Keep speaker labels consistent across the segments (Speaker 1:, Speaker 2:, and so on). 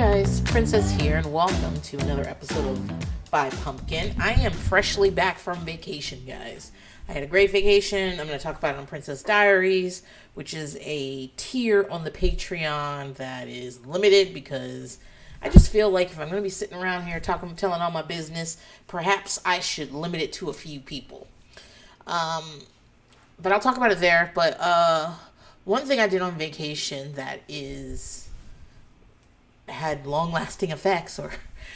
Speaker 1: guys, Princess here, and welcome to another episode of By Pumpkin. I am freshly back from vacation, guys. I had a great vacation. I'm going to talk about it on Princess Diaries, which is a tier on the Patreon that is limited because I just feel like if I'm going to be sitting around here talking, telling all my business, perhaps I should limit it to a few people. Um, but I'll talk about it there. But uh, one thing I did on vacation that is had long lasting effects or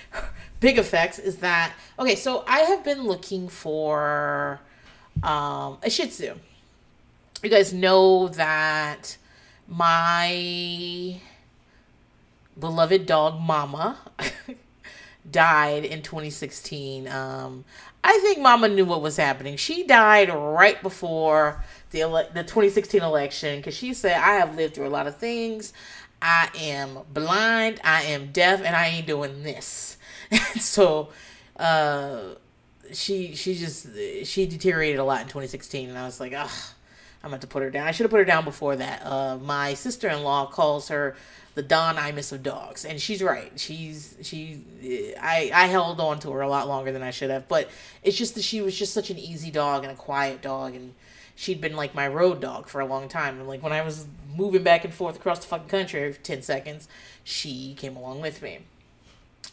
Speaker 1: big effects is that okay so i have been looking for um, a shih tzu. You guys know that my beloved dog mama died in 2016 um, i think mama knew what was happening. She died right before the, ele- the 2016 election because she said i have lived through a lot of things I am blind, I am deaf, and I ain't doing this. so, uh, she she just she deteriorated a lot in 2016, and I was like, ugh, I'm about to put her down. I should have put her down before that. Uh, my sister in law calls her the Don Imus of dogs, and she's right. She's she I I held on to her a lot longer than I should have, but it's just that she was just such an easy dog and a quiet dog, and she'd been like my road dog for a long time. And like when I was moving back and forth across the fucking country every 10 seconds, she came along with me.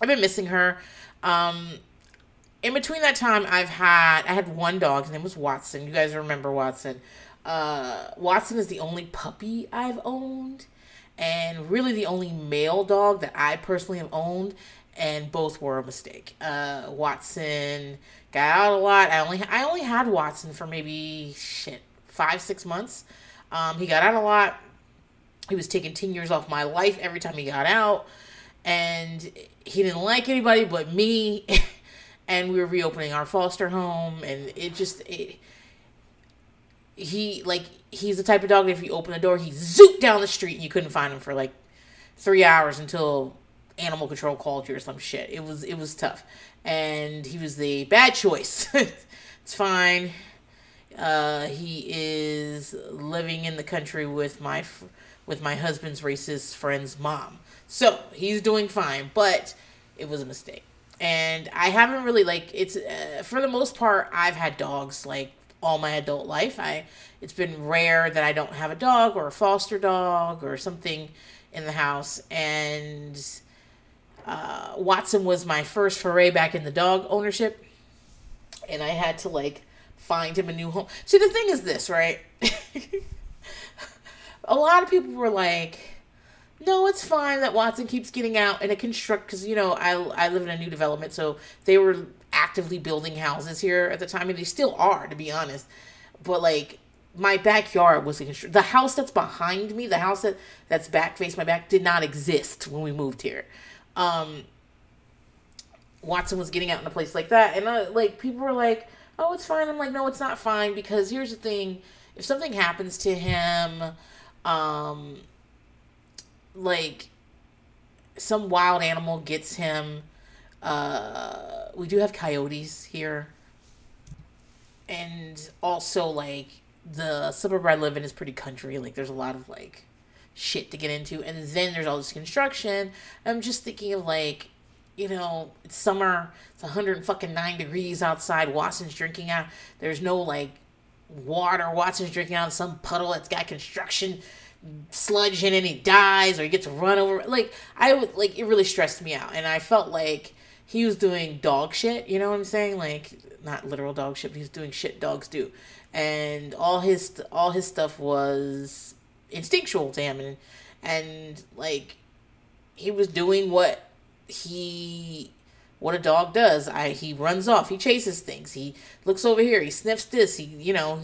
Speaker 1: I've been missing her. Um, in between that time, I've had, I had one dog. His name was Watson. You guys remember Watson. Uh, Watson is the only puppy I've owned and really the only male dog that I personally have owned and both were a mistake. Uh, Watson got out a lot. I only I only had Watson for maybe shit five six months. Um, he got out a lot. He was taking ten years off my life every time he got out, and he didn't like anybody but me. and we were reopening our foster home, and it just it, he like he's the type of dog that if you open the door, he zooped down the street and you couldn't find him for like three hours until animal control called you or some shit. It was it was tough, and he was the bad choice. it's fine. Uh, he is living in the country with my with my husband's racist friend's mom, so he's doing fine. But it was a mistake, and I haven't really like it's uh, for the most part. I've had dogs like all my adult life. I it's been rare that I don't have a dog or a foster dog or something in the house, and uh, Watson was my first foray back in the dog ownership, and I had to like find him a new home. See, the thing is this, right? a lot of people were like, "No, it's fine that Watson keeps getting out and it construct." Because you know, I I live in a new development, so they were actively building houses here at the time, and they still are, to be honest. But like my backyard was construct. The house that's behind me, the house that that's back face my back, did not exist when we moved here um, Watson was getting out in a place like that, and uh, like people were like, "Oh, it's fine." I'm like, "No, it's not fine," because here's the thing: if something happens to him, um, like some wild animal gets him, uh, we do have coyotes here, and also like the suburb I live in is pretty country. Like, there's a lot of like shit to get into and then there's all this construction. I'm just thinking of like you know it's summer it's 109 degrees outside watson's drinking out. There's no like water watson's drinking out of some puddle that's got construction sludge in it and he dies or he gets run over. Like i would like it really stressed me out and i felt like he was doing dog shit you know what i'm saying? Like not literal dog shit but he was doing shit dogs do. And all his all his stuff was instinctual to him and and like he was doing what he what a dog does. I he runs off, he chases things, he looks over here, he sniffs this, he you know,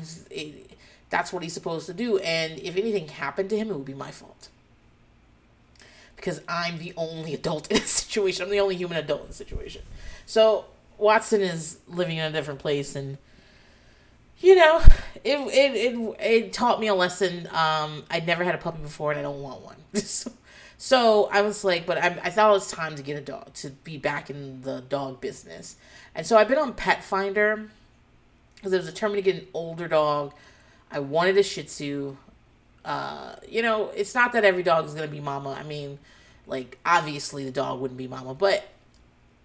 Speaker 1: that's what he's supposed to do. And if anything happened to him, it would be my fault because I'm the only adult in this situation. I'm the only human adult in the situation. So Watson is living in a different place and you know, it it it, it taught me a lesson. Um, I'd never had a puppy before, and I don't want one. so, so I was like, but I, I thought it was time to get a dog to be back in the dog business, and so I've been on Pet Finder because it was determined to get an older dog. I wanted a Shih Tzu. Uh, you know, it's not that every dog is gonna be mama. I mean, like obviously the dog wouldn't be mama, but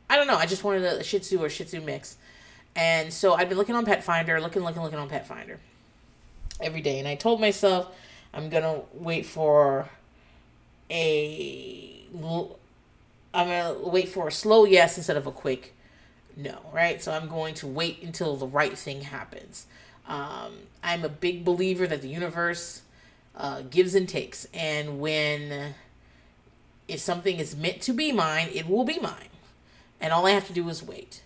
Speaker 1: I don't know. I just wanted a Shih Tzu or Shih Tzu mix, and so I've been looking on Pet Finder, looking, looking, looking on Pet Finder every day, and I told myself I'm gonna wait for a I'm gonna wait for a slow yes instead of a quick no, right? So I'm going to wait until the right thing happens. Um, I'm a big believer that the universe uh, gives and takes, and when if something is meant to be mine, it will be mine, and all I have to do is wait.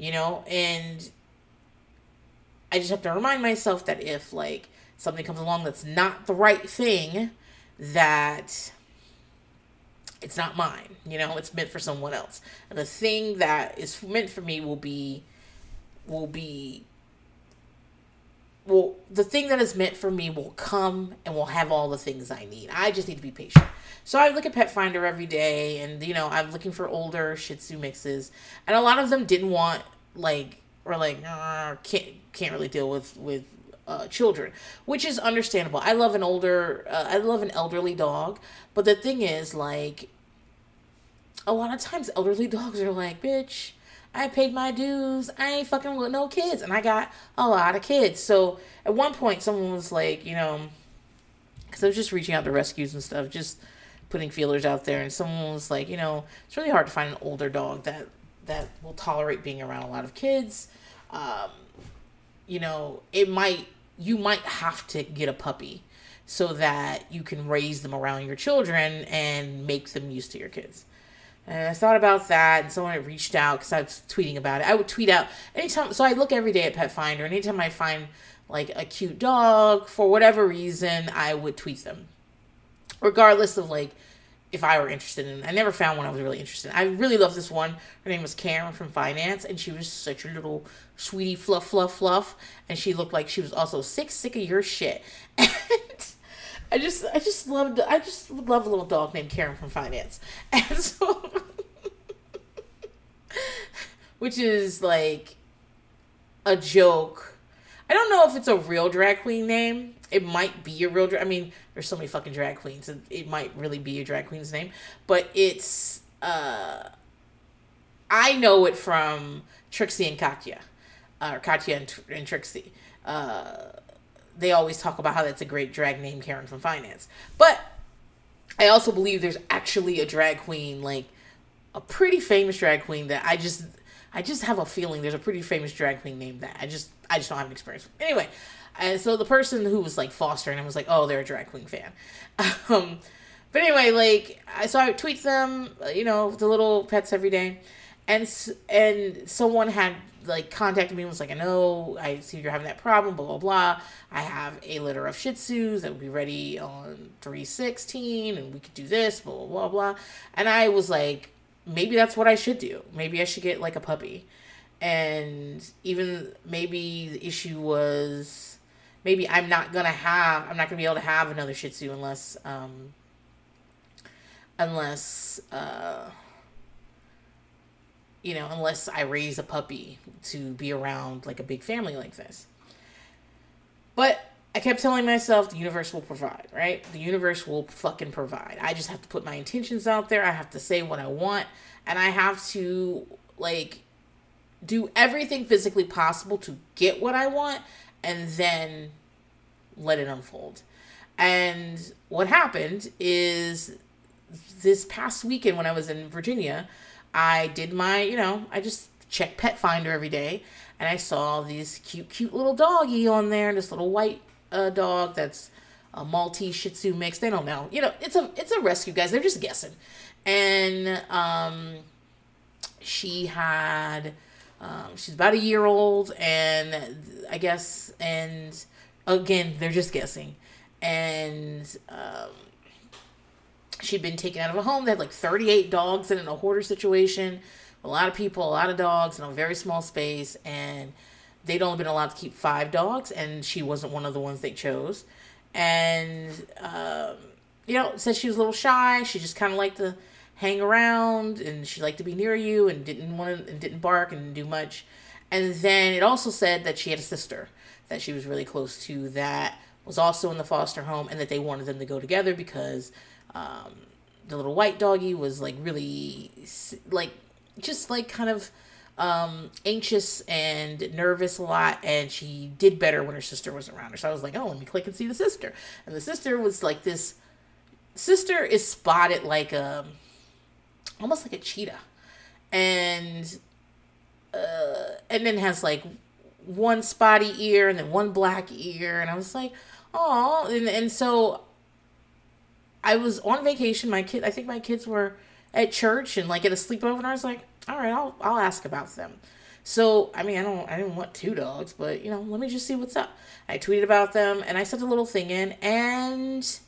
Speaker 1: You know, and I just have to remind myself that if like something comes along that's not the right thing, that it's not mine. You know, it's meant for someone else. And the thing that is meant for me will be will be well the thing that is meant for me will come and will have all the things I need. I just need to be patient. So I look at Pet Finder every day and you know, I'm looking for older Shih Tzu mixes. And a lot of them didn't want like or like can't can't really deal with with uh, children, which is understandable. I love an older, uh, I love an elderly dog, but the thing is, like, a lot of times elderly dogs are like, bitch, I paid my dues. I ain't fucking with no kids. And I got a lot of kids. So at one point, someone was like, you know, because I was just reaching out to rescues and stuff, just putting feelers out there. And someone was like, you know, it's really hard to find an older dog that that will tolerate being around a lot of kids. Um, you know, it might you might have to get a puppy so that you can raise them around your children and make them used to your kids. And I thought about that, and someone reached out because I was tweeting about it. I would tweet out anytime. So I look every day at Pet Finder. Anytime I find like a cute dog for whatever reason, I would tweet them, regardless of like if I were interested in. I never found one I was really interested in. I really love this one. Her name was Karen from finance, and she was such a little sweetie fluff fluff fluff, and she looked like she was also sick sick of your shit. And I just I just loved I just love a little dog named Karen from finance, and so which is like a joke. I don't know if it's a real drag queen name. It might be a real drag. I mean, there's so many fucking drag queens. It, it might really be a drag queen's name, but it's uh, I know it from Trixie and Katya, uh, or Katya and, and Trixie. Uh, they always talk about how that's a great drag name, Karen from Finance. But I also believe there's actually a drag queen, like a pretty famous drag queen that I just I just have a feeling there's a pretty famous drag queen named that. I just I just don't have an experience. Anyway, and so the person who was like fostering him was like, oh, they're a drag queen fan. Um, but anyway, like I so I tweet them, you know, the little pets every day, and and someone had like contacted me and was like, I know I see you're having that problem, blah blah blah. I have a litter of Shih Tzus that will be ready on three sixteen, and we could do this, blah blah blah blah. And I was like, maybe that's what I should do. Maybe I should get like a puppy. And even maybe the issue was maybe I'm not gonna have I'm not gonna be able to have another Shih Tzu unless um unless uh you know unless I raise a puppy to be around like a big family like this. But I kept telling myself the universe will provide, right? The universe will fucking provide. I just have to put my intentions out there. I have to say what I want and I have to like do everything physically possible to get what I want and then let it unfold. And what happened is this past weekend when I was in Virginia, I did my, you know, I just check Pet Finder every day and I saw these cute, cute little doggy on there, this little white uh, dog that's a Maltese Shih Tzu mix. They don't know, you know, it's a it's a rescue, guys. They're just guessing, and um, she had um, she's about a year old, and I guess, and again, they're just guessing, and um, she'd been taken out of a home that had like 38 dogs in a hoarder situation, a lot of people, a lot of dogs in a very small space, and they'd only been allowed to keep five dogs, and she wasn't one of the ones they chose. And, um, you know, said she was a little shy. She just kind of liked to hang around, and she liked to be near you, and didn't want to, and didn't bark and do much. And then it also said that she had a sister that she was really close to that was also in the foster home, and that they wanted them to go together because um, the little white doggy was like really like just like kind of um, anxious and nervous a lot, and she did better when her sister was around her. So I was like, oh, let me click and see the sister. And the sister was like this. Sister is spotted like a, um, almost like a cheetah, and uh, and then has like one spotty ear and then one black ear, and I was like, oh, and and so I was on vacation. My kid, I think my kids were at church and like at a sleepover, and I was like, all right, I'll I'll ask about them. So I mean, I don't I didn't want two dogs, but you know, let me just see what's up. I tweeted about them and I sent a little thing in, and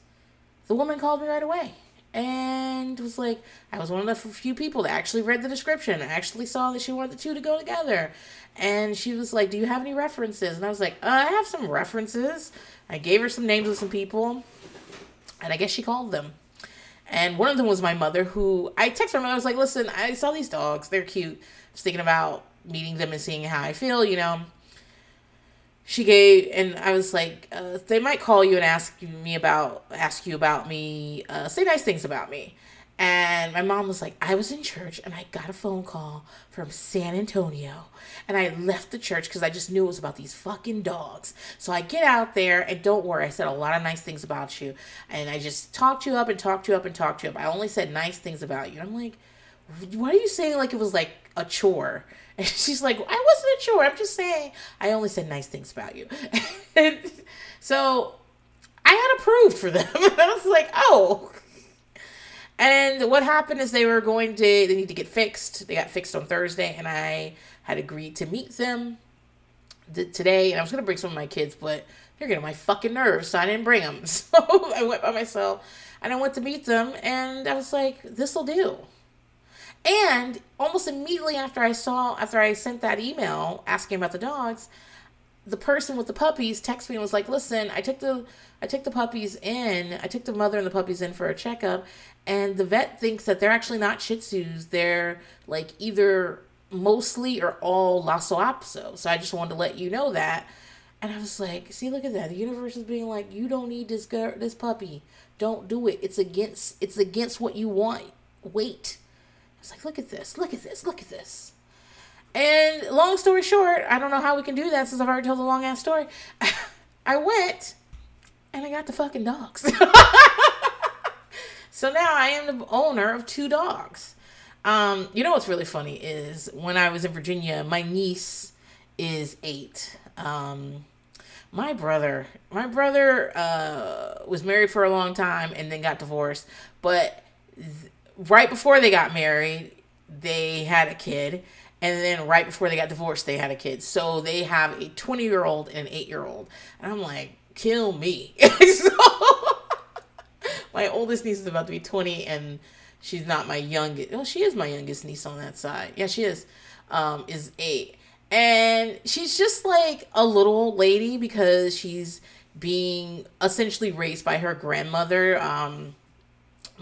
Speaker 1: the woman called me right away and was like, I was one of the few people that actually read the description. I actually saw that she wanted the two to go together. And she was like, Do you have any references? And I was like, uh, I have some references. I gave her some names of some people, and I guess she called them. And one of them was my mother, who I texted her. And I was like, "Listen, I saw these dogs. They're cute. I was thinking about meeting them and seeing how I feel. You know." She gave, and I was like, uh, "They might call you and ask me about, ask you about me, uh, say nice things about me." And my mom was like, I was in church and I got a phone call from San Antonio. And I left the church because I just knew it was about these fucking dogs. So I get out there and don't worry, I said a lot of nice things about you. And I just talked you up and talked you up and talked you up. I only said nice things about you. And I'm like, why are you saying like it was like a chore? And she's like, I wasn't sure. I'm just saying I only said nice things about you. and so I had approved for them. I was like, oh, and what happened is they were going to, they need to get fixed. They got fixed on Thursday, and I had agreed to meet them th- today. And I was going to bring some of my kids, but they're getting my fucking nerves, so I didn't bring them. So I went by myself, and I went to meet them, and I was like, this will do. And almost immediately after I saw, after I sent that email asking about the dogs, the person with the puppies texted me and was like, "Listen, I took the I took the puppies in. I took the mother and the puppies in for a checkup, and the vet thinks that they're actually not Shih Tzus. They're like either mostly or all Lhasa Apso. So I just wanted to let you know that. And I was like, see, look at that. The universe is being like, you don't need this girl, this puppy. Don't do it. It's against it's against what you want. Wait. Was like, look at this, look at this, look at this. And long story short, I don't know how we can do that since I've already told a long ass story. I went and I got the fucking dogs. So now I am the owner of two dogs. Um, you know what's really funny is when I was in Virginia, my niece is eight. Um, my brother, my brother uh, was married for a long time and then got divorced. But th- right before they got married, they had a kid. And then right before they got divorced, they had a kid. So they have a 20 year old and an 8 year old. And I'm like, kill me. so my oldest niece is about to be 20 and she's not my youngest well she is my youngest niece on that side yeah she is um is eight and she's just like a little old lady because she's being essentially raised by her grandmother um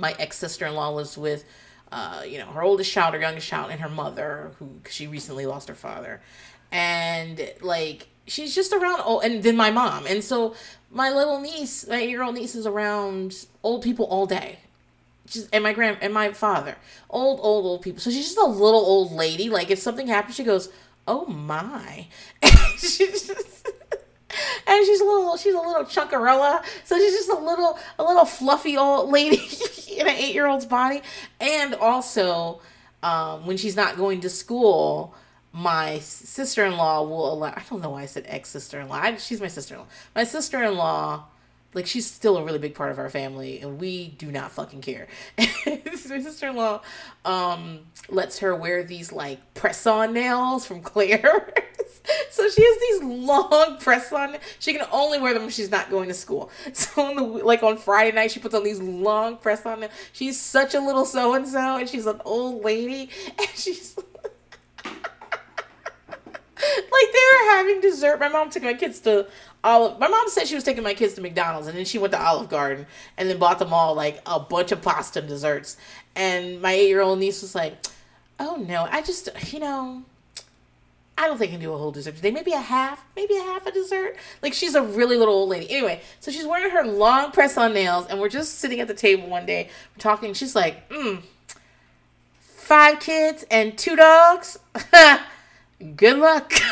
Speaker 1: my ex-sister-in-law was with uh, you know, her oldest child, her youngest child, and her mother, who she recently lost her father, and like she's just around. Oh, and then my mom, and so my little niece, my eight year old niece, is around old people all day. Just, and my grand and my father, old, old, old people. So she's just a little old lady. Like if something happens, she goes, "Oh my," and she's just, and she's a little, she's a little chunkarella. So she's just a little, a little fluffy old lady in an eight year old's body. And also, um, when she's not going to school, my sister-in-law will allow i don't know why i said ex-sister-in-law she's my sister-in-law my sister-in-law like she's still a really big part of our family and we do not fucking care my sister-in-law um lets her wear these like press-on nails from claire so she has these long press-on she can only wear them if she's not going to school so on the like on friday night she puts on these long press-on nails. she's such a little so-and-so and she's an old lady and she's like they were having dessert. My mom took my kids to Olive. My mom said she was taking my kids to McDonald's, and then she went to Olive Garden and then bought them all like a bunch of pasta desserts. And my eight year old niece was like, "Oh no, I just you know." I don't think I can do a whole dessert today. Maybe a half, maybe a half a dessert. Like she's a really little old lady. Anyway, so she's wearing her long press on nails, and we're just sitting at the table one day, we're talking. She's like, mm, five kids and two dogs. Good luck.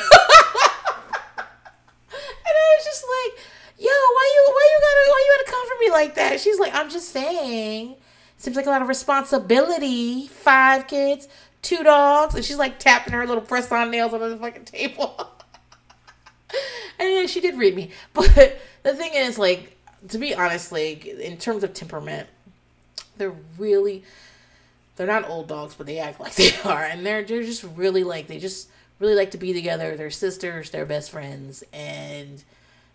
Speaker 1: I was just like, yo, why you why you gotta why you gotta come for me like that? She's like, I'm just saying. Seems like a lot of responsibility. Five kids, two dogs, and she's like tapping her little press on nails on the fucking table. and yeah, she did read me. But the thing is, like, to be honest, like, in terms of temperament, they're really they're not old dogs, but they act like they are. And they're they're just really like they just really like to be together. They're sisters, they're best friends, and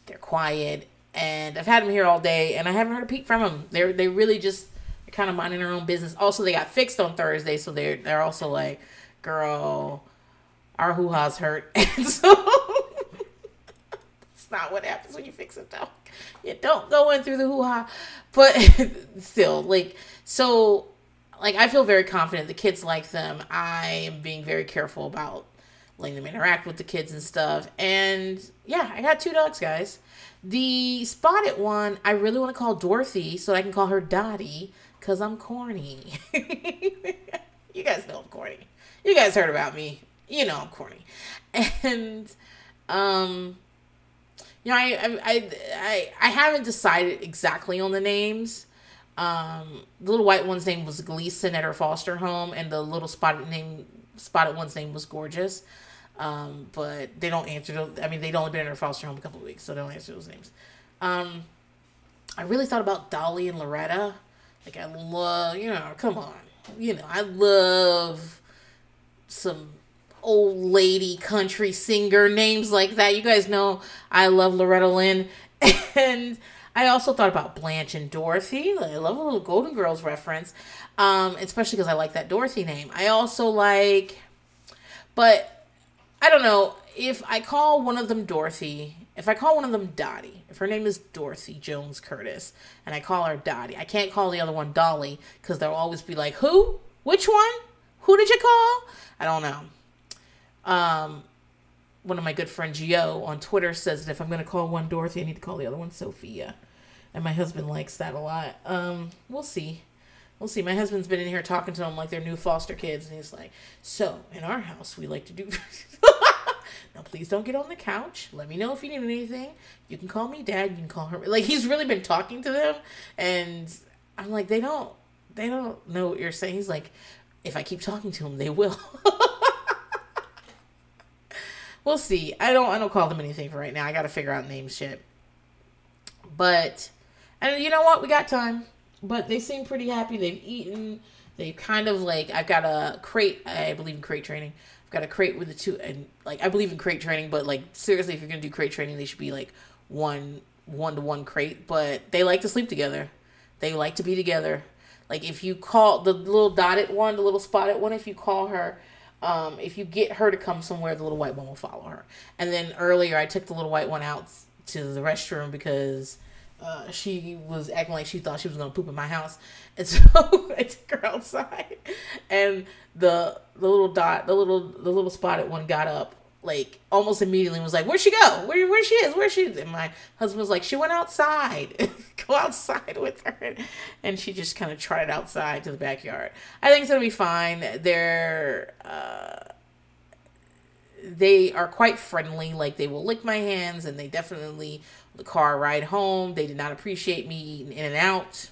Speaker 1: they're quiet. And I've had them here all day and I haven't heard a peep from them. They're they really just kind of minding their own business. Also, they got fixed on Thursday, so they're they're also like, girl, our hoo ha's hurt, and so it's not what happens when you fix a dog. You don't go in through the hoo ha, but still, like so. Like I feel very confident the kids like them. I am being very careful about letting them interact with the kids and stuff. And yeah, I got two dogs, guys. The spotted one, I really want to call Dorothy so I can call her Dottie because I'm corny. you guys know I'm corny. You guys heard about me. You know I'm corny. And, um, you know, I, I, I, I haven't decided exactly on the names. Um, the little white one's name was Gleason at her foster home, and the little spotted name, spotted one's name was Gorgeous. Um, but they don't answer. Those, I mean, they'd only been in her foster home a couple of weeks, so they don't answer those names. Um, I really thought about Dolly and Loretta like I love, you know, come on. You know, I love some old lady country singer names like that. You guys know I love Loretta Lynn. And I also thought about Blanche and Dorothy. I love a little Golden Girls reference. Um, especially because I like that Dorothy name. I also like but I don't know, if I call one of them Dorothy if I call one of them Dottie, if her name is Dorothy Jones Curtis, and I call her Dottie, I can't call the other one Dolly because they'll always be like, "Who? Which one? Who did you call?" I don't know. Um, one of my good friends, Yo, on Twitter says that if I'm gonna call one Dorothy, I need to call the other one Sophia, and my husband likes that a lot. Um, we'll see. We'll see. My husband's been in here talking to them like they're new foster kids, and he's like, "So in our house, we like to do." Now, please don't get on the couch. Let me know if you need anything. You can call me dad. You can call her. Like, he's really been talking to them. And I'm like, they don't, they don't know what you're saying. He's like, if I keep talking to them, they will. we'll see. I don't, I don't call them anything for right now. I got to figure out names shit. But, and you know what? We got time. But they seem pretty happy. They've eaten. They've kind of like, I've got a crate. I believe in crate training I've got a crate with the two and like I believe in crate training, but like seriously, if you're gonna do crate training, they should be like one one to one crate. But they like to sleep together. They like to be together. Like if you call the little dotted one, the little spotted one, if you call her, um, if you get her to come somewhere, the little white one will follow her. And then earlier, I took the little white one out to the restroom because uh, she was acting like she thought she was gonna poop in my house, and so I took her outside, and the the little dot, the little the little spotted one got up like almost immediately was like, "Where'd she go? Where where she is? Where she?" Is? And my husband was like, "She went outside. go outside with her." And she just kind of trotted outside to the backyard. I think it's gonna be fine. They're uh, they are quite friendly. Like they will lick my hands, and they definitely the car ride home. They did not appreciate me eating In-N-Out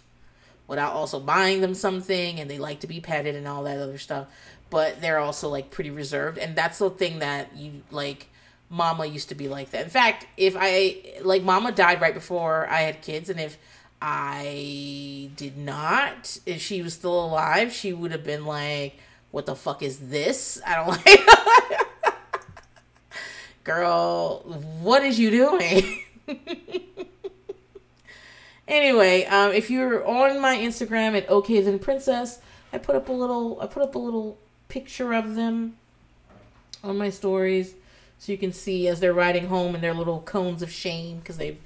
Speaker 1: without also buying them something, and they like to be petted and all that other stuff. But they're also like pretty reserved, and that's the thing that you like. Mama used to be like that. In fact, if I like, Mama died right before I had kids, and if I did not, if she was still alive, she would have been like, "What the fuck is this? I don't like." Girl, what is you doing? anyway, um, if you're on my Instagram at OK then Princess, I put up a little I put up a little picture of them on my stories so you can see as they're riding home in their little cones of shame because they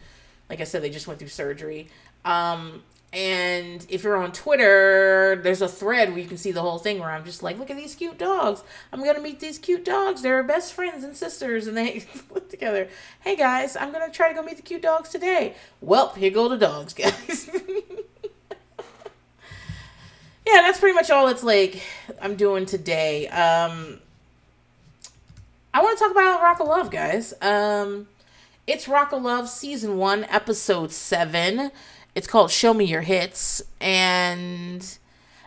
Speaker 1: like I said they just went through surgery. Um, and if you're on Twitter, there's a thread where you can see the whole thing where I'm just like, look at these cute dogs. I'm gonna meet these cute dogs. They're best friends and sisters, and they live together. Hey guys, I'm gonna try to go meet the cute dogs today. Well, here go the dogs, guys. yeah, that's pretty much all it's like I'm doing today. Um, I want to talk about Rock of Love, guys. Um, it's Rock of Love season one, episode seven. It's called Show Me Your Hits. And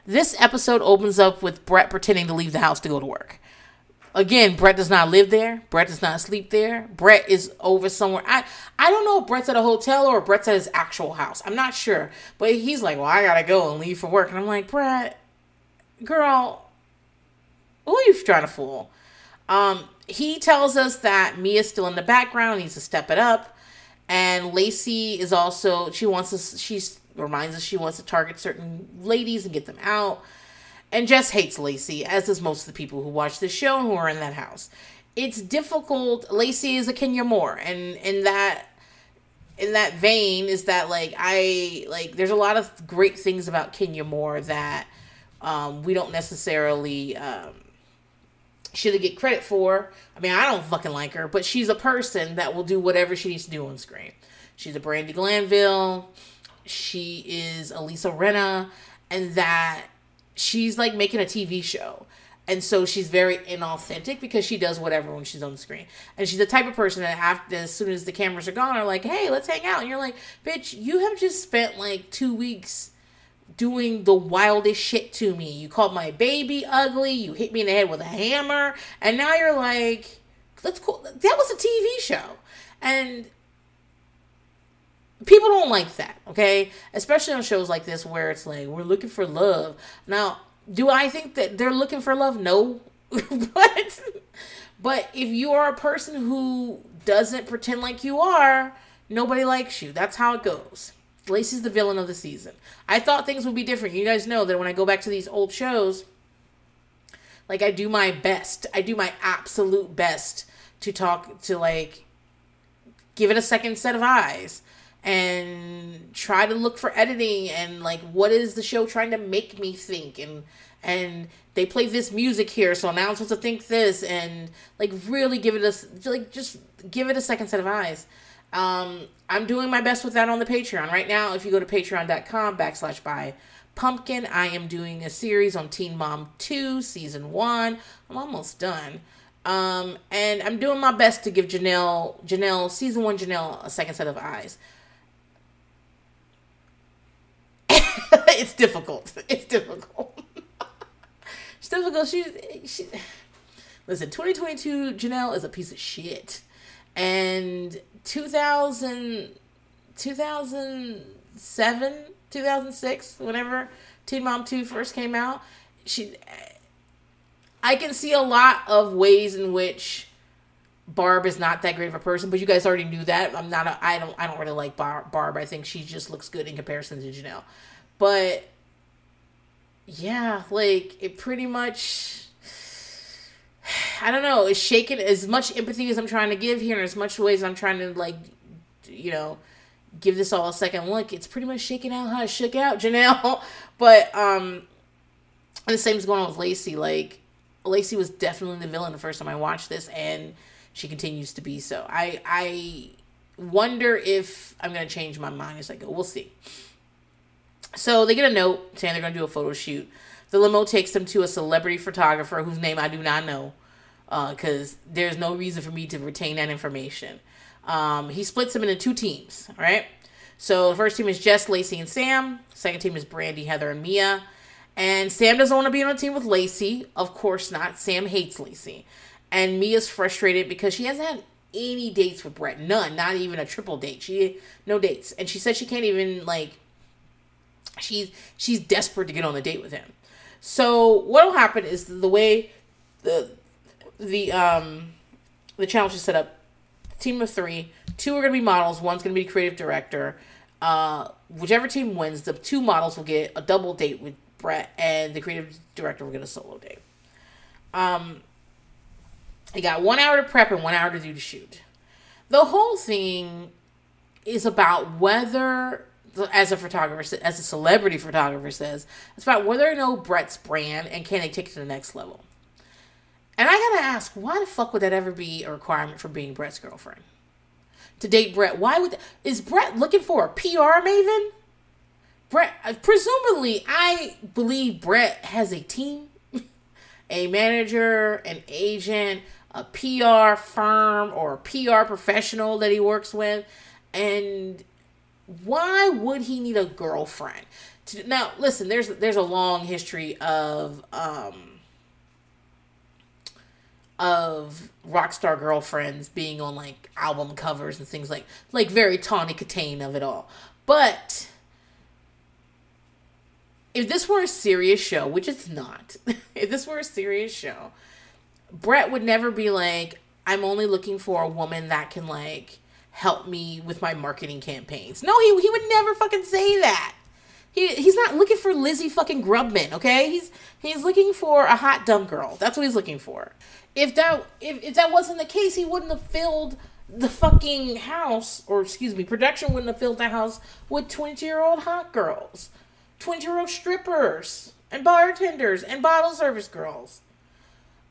Speaker 1: this episode opens up with Brett pretending to leave the house to go to work. Again, Brett does not live there. Brett does not sleep there. Brett is over somewhere. I I don't know if Brett's at a hotel or Brett's at his actual house. I'm not sure. But he's like, well, I gotta go and leave for work. And I'm like, Brett, girl, who are you trying to fool? Um, he tells us that Mia's still in the background, needs to step it up. And Lacey is also she wants us she reminds us she wants to target certain ladies and get them out. And Jess hates Lacey, as does most of the people who watch the show and who are in that house. It's difficult. Lacey is a Kenya Moore, and in that in that vein is that like I like there's a lot of great things about Kenya Moore that um, we don't necessarily um, should get credit for. I mean, I don't fucking like her, but she's a person that will do whatever she needs to do on screen. She's a Brandi Glanville. She is Elisa Rinna, and that she's like making a TV show. And so she's very inauthentic because she does whatever when she's on the screen. And she's the type of person that after as soon as the cameras are gone are like, hey, let's hang out. And you're like, bitch, you have just spent like two weeks doing the wildest shit to me. You called my baby ugly. You hit me in the head with a hammer. And now you're like, that's cool. That was a TV show. And people don't like that, okay? Especially on shows like this where it's like, we're looking for love. Now, do I think that they're looking for love? No. but but if you are a person who doesn't pretend like you are, nobody likes you. That's how it goes. Lacey's the villain of the season. I thought things would be different. You guys know that when I go back to these old shows, like I do my best. I do my absolute best to talk to like give it a second set of eyes and try to look for editing and like what is the show trying to make me think and and they play this music here so now i'm supposed to think this and like really give it a like just give it a second set of eyes um, I'm doing my best with that on the Patreon. Right now, if you go to patreon.com backslash by pumpkin, I am doing a series on Teen Mom 2, season 1. I'm almost done. Um, and I'm doing my best to give Jenelle, Jenelle, season 1 Jenelle, a second set of eyes. it's difficult. It's difficult. it's difficult. She's, she, listen, 2022 Jenelle is a piece of shit. And 2000, 2007, 2006, whenever Teen Mom 2 first came out, she I can see a lot of ways in which Barb is not that great of a person, but you guys already knew that. I'm not a, I don't I don't really like Barb. Barb. I think she just looks good in comparison to Jenelle. But yeah, like it pretty much I don't know, it's shaken as much empathy as I'm trying to give here, and as much ways I'm trying to like, you know, give this all a second look. It's pretty much shaking out how it shook out, Jenelle. But um, the same is going on with Lacey. Like Lacey was definitely the villain the first time I watched this, and she continues to be so. I I wonder if I'm gonna change my mind as I go. We'll see. So they get a note saying they're gonna do a photo shoot. The limo takes them to a celebrity photographer whose name I do not know because uh, there's no reason for me to retain that information. Um, he splits them into two teams, all right? So the first team is Jess, Lacey, and Sam. Second team is Brandi, Heather, and Mia. And Sam doesn't want to be on a team with Lacey. Of course not. Sam hates Lacey. And Mia's frustrated because she hasn't had any dates with Brett. None. Not even a triple date. She no dates. And she says she can't even like she's she's desperate to get on a date with him. So what'll happen is the way the the um the challenge is set up team of three two are going to be models one's going to be creative director. Uh whichever team wins the two models will get a double date with brett and the creative director will get a solo date. Um you got one hour to prep and one hour to do the shoot. The whole thing is about whether as a photographer, as a celebrity photographer says, it's about whether or no Brett's brand and can they take it to the next level. And I gotta ask, why the fuck would that ever be a requirement for being Brett's girlfriend? To date Brett, why would is Brett looking for a PR maven? Brett, uh, presumably, I believe Brett has a team, a manager, an agent, a PR firm, or a PR professional that he works with, and why would he need a girlfriend? Now, listen, there's there's a long history of um of rock star girlfriends being on like album covers and things like like very Tawny Kitaen of it all. But if this were a serious show, which it's not, if this were a serious show, Brett would never be like, I'm only looking for a woman that can like help me with my marketing campaigns. No, he he would never fucking say that. He he's not looking for Lizzie fucking Grubman, okay? He's he's looking for a hot dumb girl. That's what he's looking for. If that if, if that wasn't the case, he wouldn't have filled the fucking house, or excuse me, production wouldn't have filled the house with 20 year old hot girls, 20 year old strippers, and bartenders, and bottle service girls.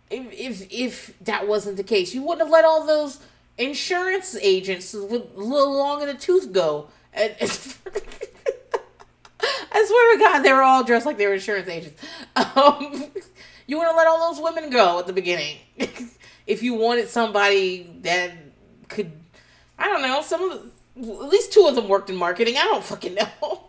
Speaker 1: If, if, if that wasn't the case, you wouldn't have let all those insurance agents with a little long in the tooth go. And, I swear to God, they were all dressed like they were insurance agents. Um, you want to let all those women go at the beginning. if you wanted somebody that could, I don't know, some of the, at least two of them worked in marketing. I don't fucking know.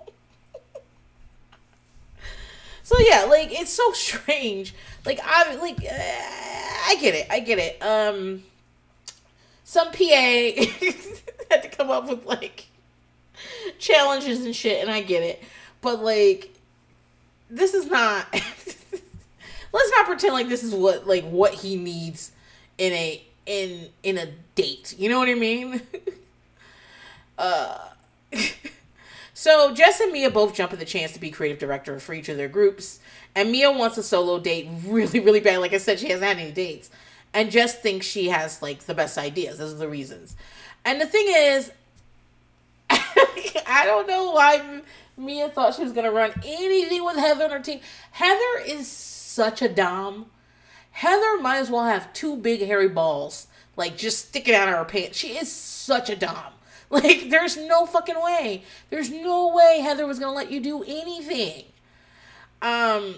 Speaker 1: so yeah, like it's so strange. Like I like uh, I get it. I get it. Um some PA had to come up with like challenges and shit and I get it. But like this is not let's not pretend like this is what like what he needs in a in in a date. You know what I mean? uh so Jess and Mia both jump at the chance to be creative director for each of their groups, and Mia wants a solo date really, really bad. Like I said, she hasn't had any dates, and just thinks she has like the best ideas. Those are the reasons. And the thing is, I don't know why Mia thought she was gonna run anything with Heather on her team. Heather is such a dom. Heather might as well have two big hairy balls, like just sticking out of her pants. She is such a dom. Like, there's no fucking way. There's no way Heather was gonna let you do anything. Um,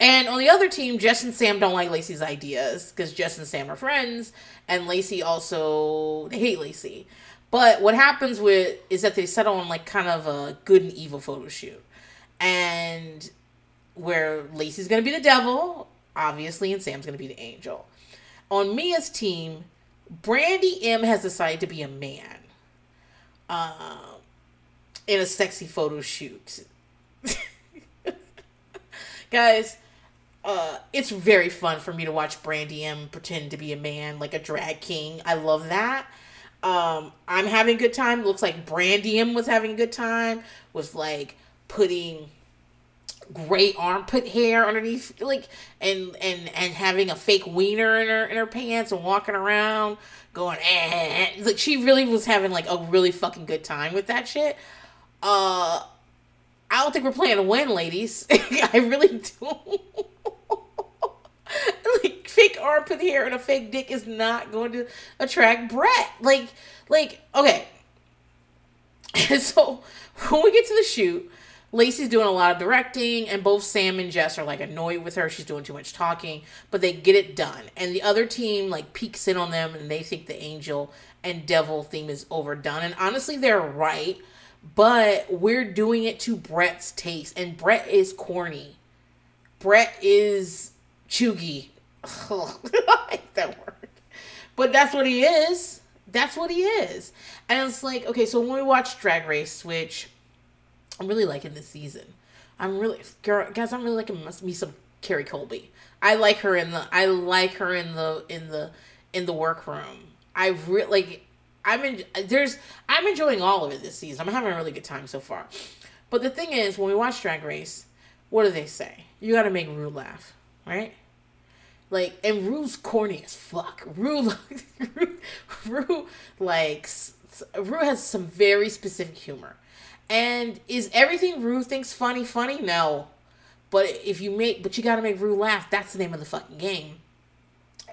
Speaker 1: and on the other team, Jess and Sam don't like Lacey's ideas because Jess and Sam are friends, and Lacey also they hate Lacey. But what happens with is that they settle on like kind of a good and evil photo shoot, and where Lacey's gonna be the devil, obviously, and Sam's gonna be the angel. On Mia's team, Brandi M has decided to be a man, uh, in a sexy photo shoot. Guys, uh, it's very fun for me to watch Brandi M pretend to be a man, like a drag king. I love that. Um, I'm having a good time. Looks like Brandi M was having a good time. Was like putting gray armpit hair underneath like and and and having a fake wiener in her in her pants and walking around going eh. like she really was having like a really fucking good time with that shit uh i don't think we're playing to win ladies i really do like fake armpit hair and a fake dick is not going to attract brett like like okay so when we get to the shoot Lacey's doing a lot of directing, and both Sam and Jess are like annoyed with her. She's doing too much talking, but they get it done. And the other team like peeks in on them, and they think the angel and devil theme is overdone. And honestly, they're right, but we're doing it to Brett's taste, and Brett is corny. Brett is chuggy. I hate that word, but that's what he is. That's what he is. And it's like, okay, so when we watch Drag Race, which I'm really liking this season. I'm really girl, guys. I'm really liking me some Kerri Colby. I like her in the. I like her in the in the in the workroom. I really like. I'm in. There's. I'm enjoying all of it this season. I'm having a really good time so far. But the thing is, when we watch Drag Race, what do they say? You got to make Ru laugh, right? Like, and Ru's corny as fuck. Ru, Ru, Ru like Ru has some very specific humor. And is everything Ru thinks funny funny? No. But if you make but you gotta make Ru laugh, that's the name of the fucking game.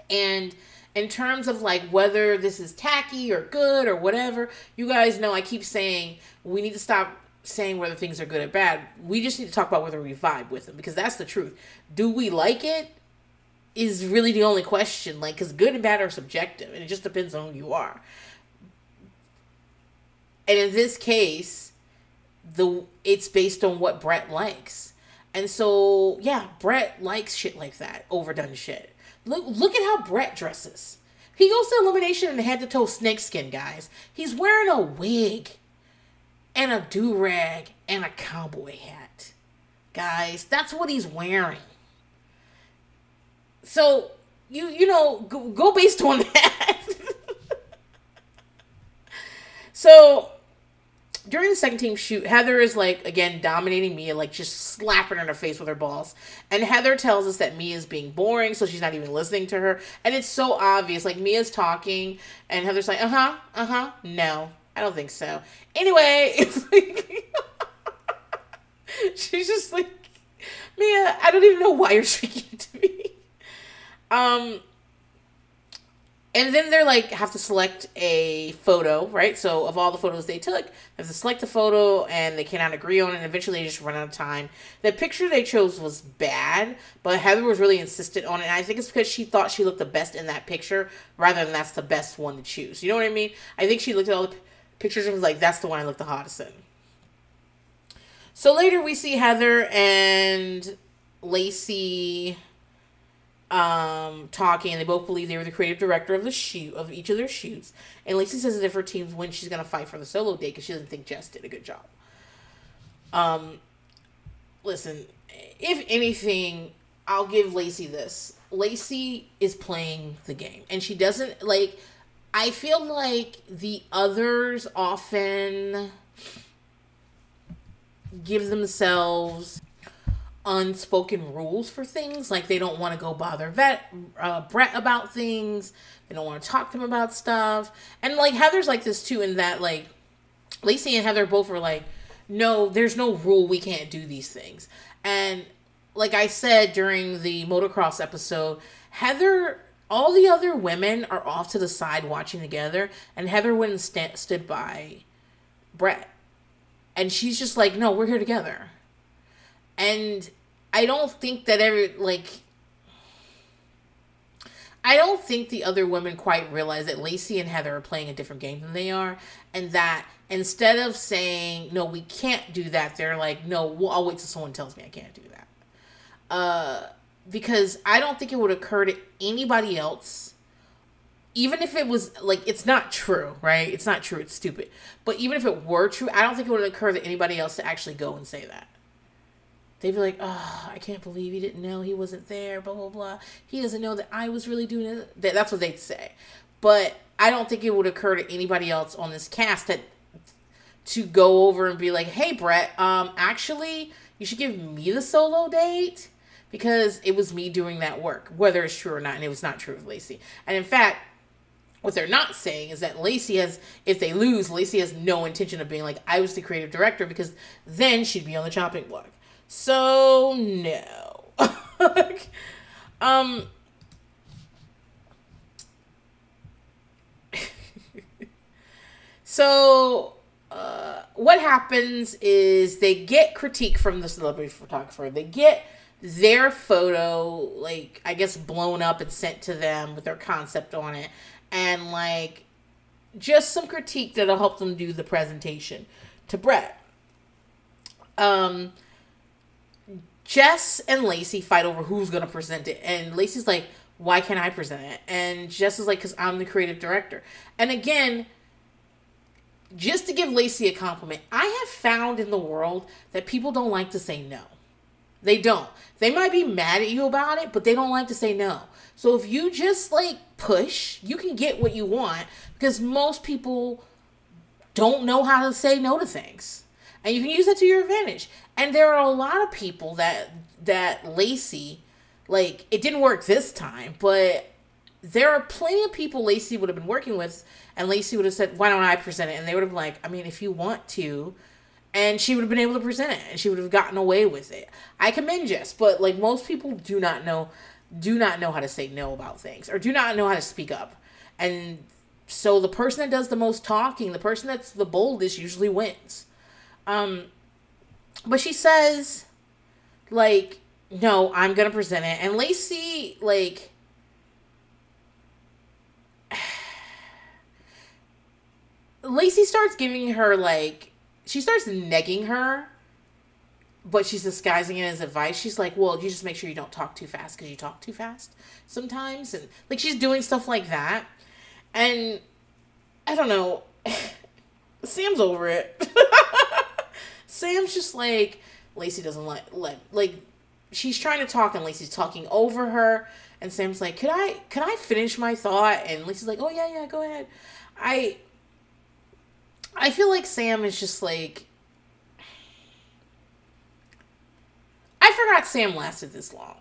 Speaker 1: And in terms of like whether this is tacky or good or whatever, you guys know I keep saying we need to stop saying whether things are good or bad. We just need to talk about whether we vibe with them because that's the truth. Do we like it? Is really the only question. Like, because good and bad are subjective, and it just depends on who you are. And in this case, the it's based on what Brett likes. And so, yeah, Brett likes shit like that, overdone shit. Look look at how Brett dresses. He goes to elimination in head to toe snakeskin, guys. He's wearing a wig and a do rag and a cowboy hat. Guys, that's what he's wearing. So, you you know, go, go based on that. so, during the second team shoot, Heather is like again dominating Mia, like just slapping her in her face with her balls. And Heather tells us that Mia is being boring, so she's not even listening to her. And it's so obvious. Like Mia's talking, and Heather's like, uh huh, uh huh, no, I don't think so. Anyway, it's like she's just like, Mia, I don't even know why you're speaking to me. Um, and then they're like have to select a photo, right? So of all the photos they took, they have to select a photo and they cannot agree on it. And eventually they just run out of time. The picture they chose was bad, but Heather was really insistent on it. And I think it's because she thought she looked the best in that picture rather than that's the best one to choose. You know what I mean? I think she looked at all the pictures and was like, that's the one I look the hottest in. So later we see Heather and Lacey um, talking, and they both believe they were the creative director of the shoot of each of their shoots. And Lacey says that if her teams win, she's gonna fight for the solo date because she doesn't think Jess did a good job. Um, listen, if anything, I'll give Lacey this. Lacey is playing the game, and she doesn't like. I feel like the others often give themselves unspoken rules for things. Like they don't want to go bother vet uh, Brett about things. They don't want to talk to him about stuff. And like Heather's like this too, in that like Lacey and Heather both were like, no, there's no rule we can't do these things. And like I said during the motocross episode, Heather. All the other women are off to the side watching together, and Heather went and st- stood by Brett. And she's just like, no, we're here together and I don't think that every like I don't think the other women quite realize that Lacey and Heather are playing a different game than they are, and that instead of saying no, we can't do that, they're like, no, well, I'll wait till someone tells me I can't do that. Uh, because I don't think it would occur to anybody else, even if it was like it's not true, right? It's not true. It's stupid. But even if it were true, I don't think it would occur to anybody else to actually go and say that they'd be like, "Oh, I can't believe he didn't know he wasn't there." Blah blah blah. He doesn't know that I was really doing it. That's what they'd say. But I don't think it would occur to anybody else on this cast that to go over and be like, "Hey, Brett, um, actually, you should give me the solo date." Because it was me doing that work, whether it's true or not, and it was not true of Lacey. And in fact, what they're not saying is that Lacey has, if they lose, Lacey has no intention of being like, I was the creative director, because then she'd be on the chopping block. So no. um So uh, what happens is they get critique from the celebrity photographer. They get their photo, like I guess, blown up and sent to them with their concept on it, and like just some critique that'll help them do the presentation to Brett. Um, Jess and Lacey fight over who's gonna present it, and Lacey's like, "Why can't I present it?" And Jess is like, "Cause I'm the creative director." And again, just to give Lacey a compliment, I have found in the world that people don't like to say no. They don't. They might be mad at you about it, but they don't like to say no. So if you just like push, you can get what you want because most people don't know how to say no to things. And you can use that to your advantage. And there are a lot of people that that Lacey, like it didn't work this time, but there are plenty of people Lacey would have been working with, and Lacey would have said, "Why don't I present it?" And they would have been like, "I mean, if you want to." And she would have been able to present it, and she would have gotten away with it. I commend Jess, but like most people do not know, do not know how to say no about things, or do not know how to speak up. And so the person that does the most talking, the person that's the boldest, usually wins. Um, but she says, like, no, I'm gonna present it, and Lacey, like Lacey starts giving her like she starts negging her, but she's disguising it as advice. She's like, "Well, you just make sure you don't talk too fast because you talk too fast sometimes," and like she's doing stuff like that. And I don't know, Sam's over it. Sam's just like Lacey doesn't let let like she's trying to talk and Lacey's talking over her. And Sam's like, "Could I can I finish my thought?" And Lacey's like, "Oh yeah, yeah, go ahead." I I feel like Sam is just like I forgot Sam lasted this long.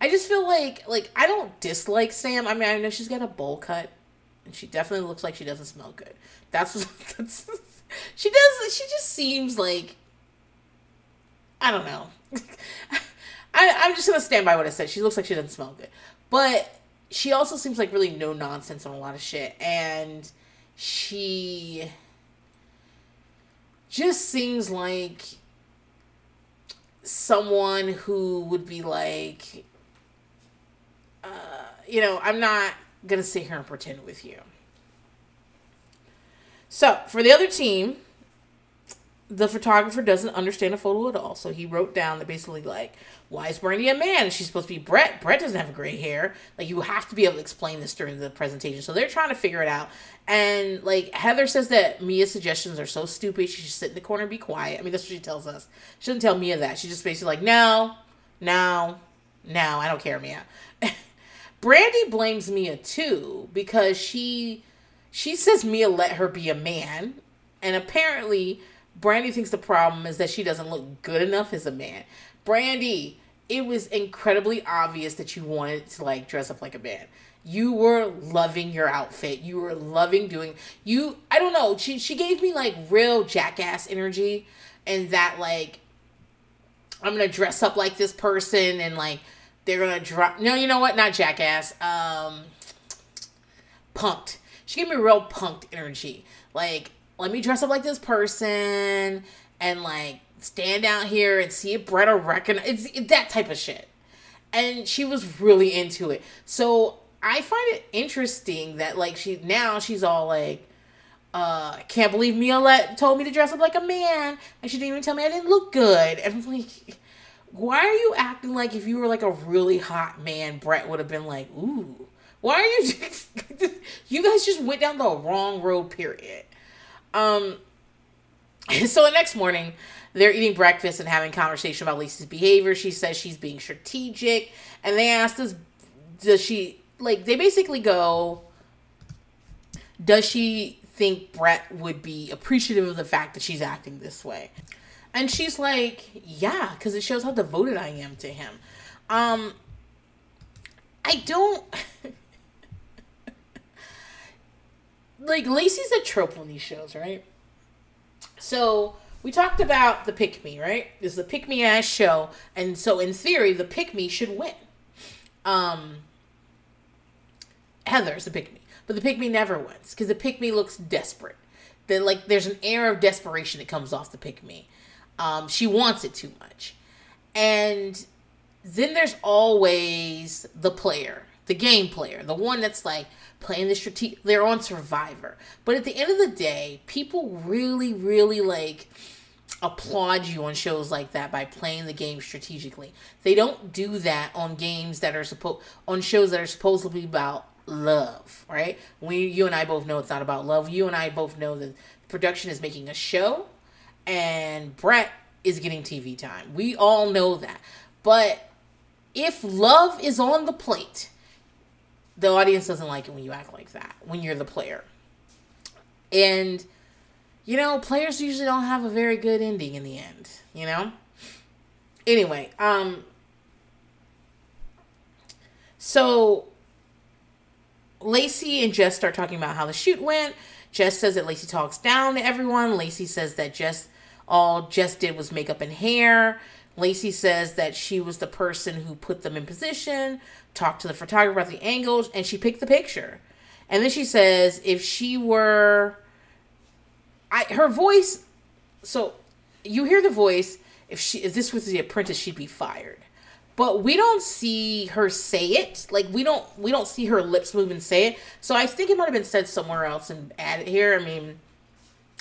Speaker 1: I just feel like like I don't dislike Sam. I mean, I know she's got a bowl cut and she definitely looks like she doesn't smell good. That's that's she does she just seems like I don't know. I, I'm just gonna stand by what I said. She looks like she doesn't smell good. But she also seems like really no nonsense on a lot of shit. And she just seems like someone who would be like, uh, you know, I'm not gonna sit here and pretend with you. So for the other team, the photographer doesn't understand a photo at all. So he wrote down that basically like, why is Brandi a man? She's supposed to be Brett. Brett doesn't have gray hair. Like you have to be able to explain this during the presentation. So they're trying to figure it out. And like Heather says that Mia's suggestions are so stupid. She should sit in the corner and be quiet. I mean that's what she tells us. She doesn't tell Mia that. She's just basically like, no, no, no, I don't care, Mia. Brandi blames Mia too because she she says Mia let her be a man, and apparently Brandi thinks the problem is that she doesn't look good enough as a man. Brandi, it was incredibly obvious that you wanted to like dress up like a man. You were loving your outfit. You were loving doing you I don't know, she she gave me like real jackass energy and that like I'm gonna dress up like this person and like they're gonna drop no, you know what? Not jackass. Um punked. She gave me real punked energy. Like let me dress up like this person and like stand out here and see if Bretta recognize it's that type of shit. And she was really into it. So I find it interesting that like she now she's all like, uh, can't believe Mia let told me to dress up like a man and she didn't even tell me I didn't look good. And I'm like, why are you acting like if you were like a really hot man, Brett would have been like, ooh. Why are you just, you guys just went down the wrong road, period. Um, so the next morning, they're eating breakfast and having conversation about Lisa's behavior. She says she's being strategic, and they ask us, does she like? They basically go, does she think Brett would be appreciative of the fact that she's acting this way? And she's like, yeah, because it shows how devoted I am to him. Um, I don't. like Lacey's a trope on these shows, right? So we talked about the pick me, right? This is a pick me ass show, and so in theory, the pick me should win. Um, Heather's the pick me, but the pick me never wins because the pick me looks desperate. Then like there's an air of desperation that comes off the pick me. Um, she wants it too much, and then there's always the player, the game player, the one that's like, playing the strategic they're on survivor. But at the end of the day people really really like applaud you on shows like that by playing the game strategically. They don't do that on games that are supposed on shows that are supposed to be about love right? We you and i both know it's not about love. You and i both know that production is making a show and brett is getting tv time. We all know that. But if love is on the plate the audience doesn't like it when you act like that when you're the player and you know players usually don't have a very good ending in the end you know anyway um so Lacey and Jess start talking about how the shoot went. Jess says that Lacey talks down to everyone. Lacey says that Jess all Jess did was makeup and hair. Lacey says that she was the person who put them in position, talked to the photographer about the angles, and she picked the picture. And then she says if she were I her voice so you hear the voice if she if this was the apprentice she'd be fired. But we don't see her say it. Like we don't we don't see her lips move and say it. So i think it might have been said somewhere else and added here. I mean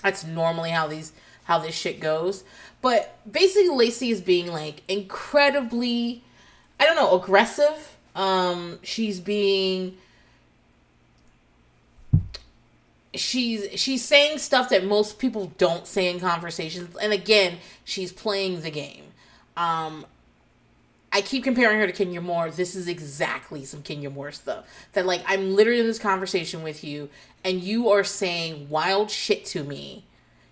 Speaker 1: that's normally how these how this shit goes. But basically lacey is being like incredibly i don't know aggressive um she's being she's she's saying stuff that most people don't say in conversations and again she's playing the game um I keep comparing her to Kenya Moore. This is exactly some Kenya Moore stuff. That like I'm literally in this conversation with you and you are saying wild shit to me.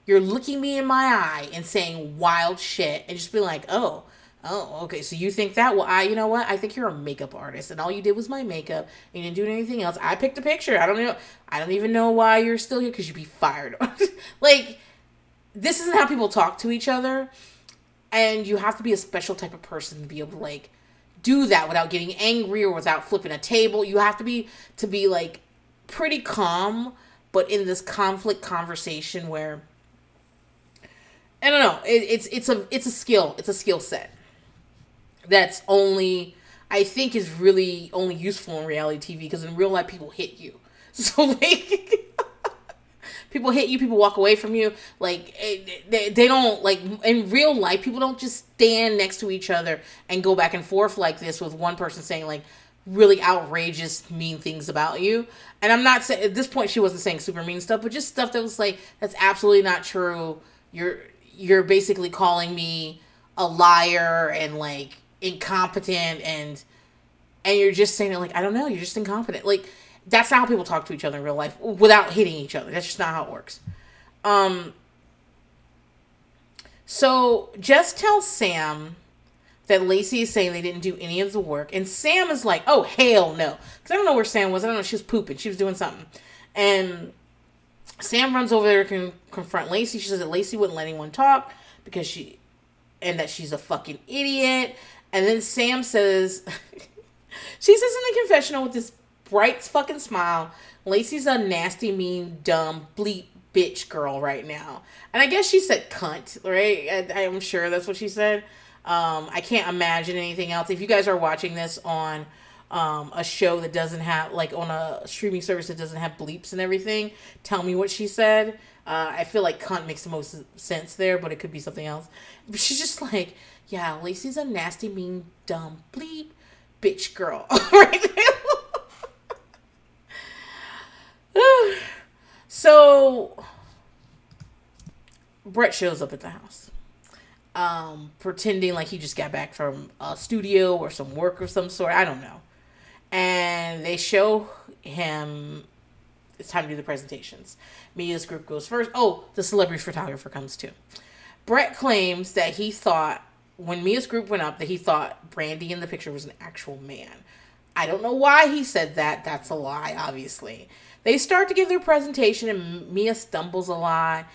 Speaker 1: You're looking me in my eye and saying wild shit and just be like, "Oh, Oh, okay. So you think that? Well, I, you know what? I think you're a makeup artist, and all you did was my makeup. You didn't do anything else. I picked a picture. I don't know. I don't even know why you're still here because you'd be fired. like, this isn't how people talk to each other, and you have to be a special type of person to be able to like do that without getting angry or without flipping a table. You have to be to be like pretty calm, but in this conflict conversation where I don't know. It, it's it's a it's a skill. It's a skill set that's only I think is really only useful in reality TV because in real life people hit you. So like people hit you, people walk away from you. Like eh, they, they don't like in real life people don't just stand next to each other and go back and forth like this with one person saying like really outrageous mean things about you. And I'm not saying at this point she wasn't saying super mean stuff, but just stuff that was like that's absolutely not true. You're you're basically calling me a liar and like incompetent and and you're just saying it like I don't know, you're just incompetent. Like that's not how people talk to each other in real life without hitting each other. That's just not how it works. Um so just tell Sam that Lacey is saying they didn't do any of the work, and Sam is like, "Oh hell no," because I don't know where Sam was. I don't know. She was pooping. She was doing something, and Sam runs over there to confront Lacey. She says that Lacey wouldn't let anyone talk because she, and that she's a fucking idiot. And then Sam says, she says in the confessional with this bright fucking smile, Lacey's a nasty, mean, dumb, bleep bitch girl right now. And I guess she said cunt, right? I, am sure that's what she said. Um, I can't imagine anything else. If you guys are watching this on um, a show that doesn't have, like on a streaming service that doesn't have bleeps and everything, tell me what she said. Uh, I feel like cunt makes the most sense there, but it could be something else. She's just like, yeah, Lacey's a nasty, mean, dumb, bleep, bitch girl. right so Brett shows up at the house. Um, pretending like he just got back from a studio or some work of some sort. I don't know. And they show him it's time to do the presentations. Mia's group goes first. Oh, the celebrity photographer comes too. Brett claims that he thought when Mia's group went up that he thought Brandi in the picture was an actual man. I don't know why he said that. That's a lie, obviously. They start to give their presentation, and Mia stumbles a lot.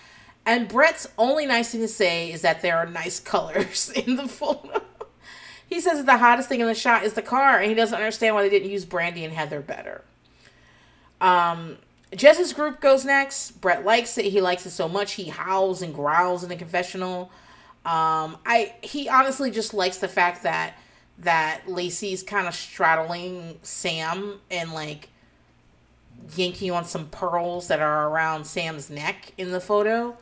Speaker 1: And Brett's only nice thing to say is that there are nice colors in the photo. he says that the hottest thing in the shot is the car, and he doesn't understand why they didn't use Brandi and Heather better. Um, Jess's group goes next. Brett likes it. He likes it so much he howls and growls in the confessional. Um, I he honestly just likes the fact that that Lacey's kind of straddling Sam and like yanking on some pearls that are around Sam's neck in the photo.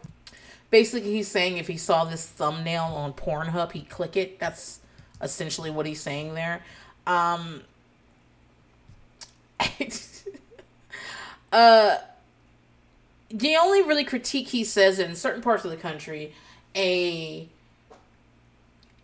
Speaker 1: Basically, he's saying if he saw this thumbnail on Pornhub, he'd click it. That's essentially what he's saying there. Um, uh, the only really critique he says in certain parts of the country a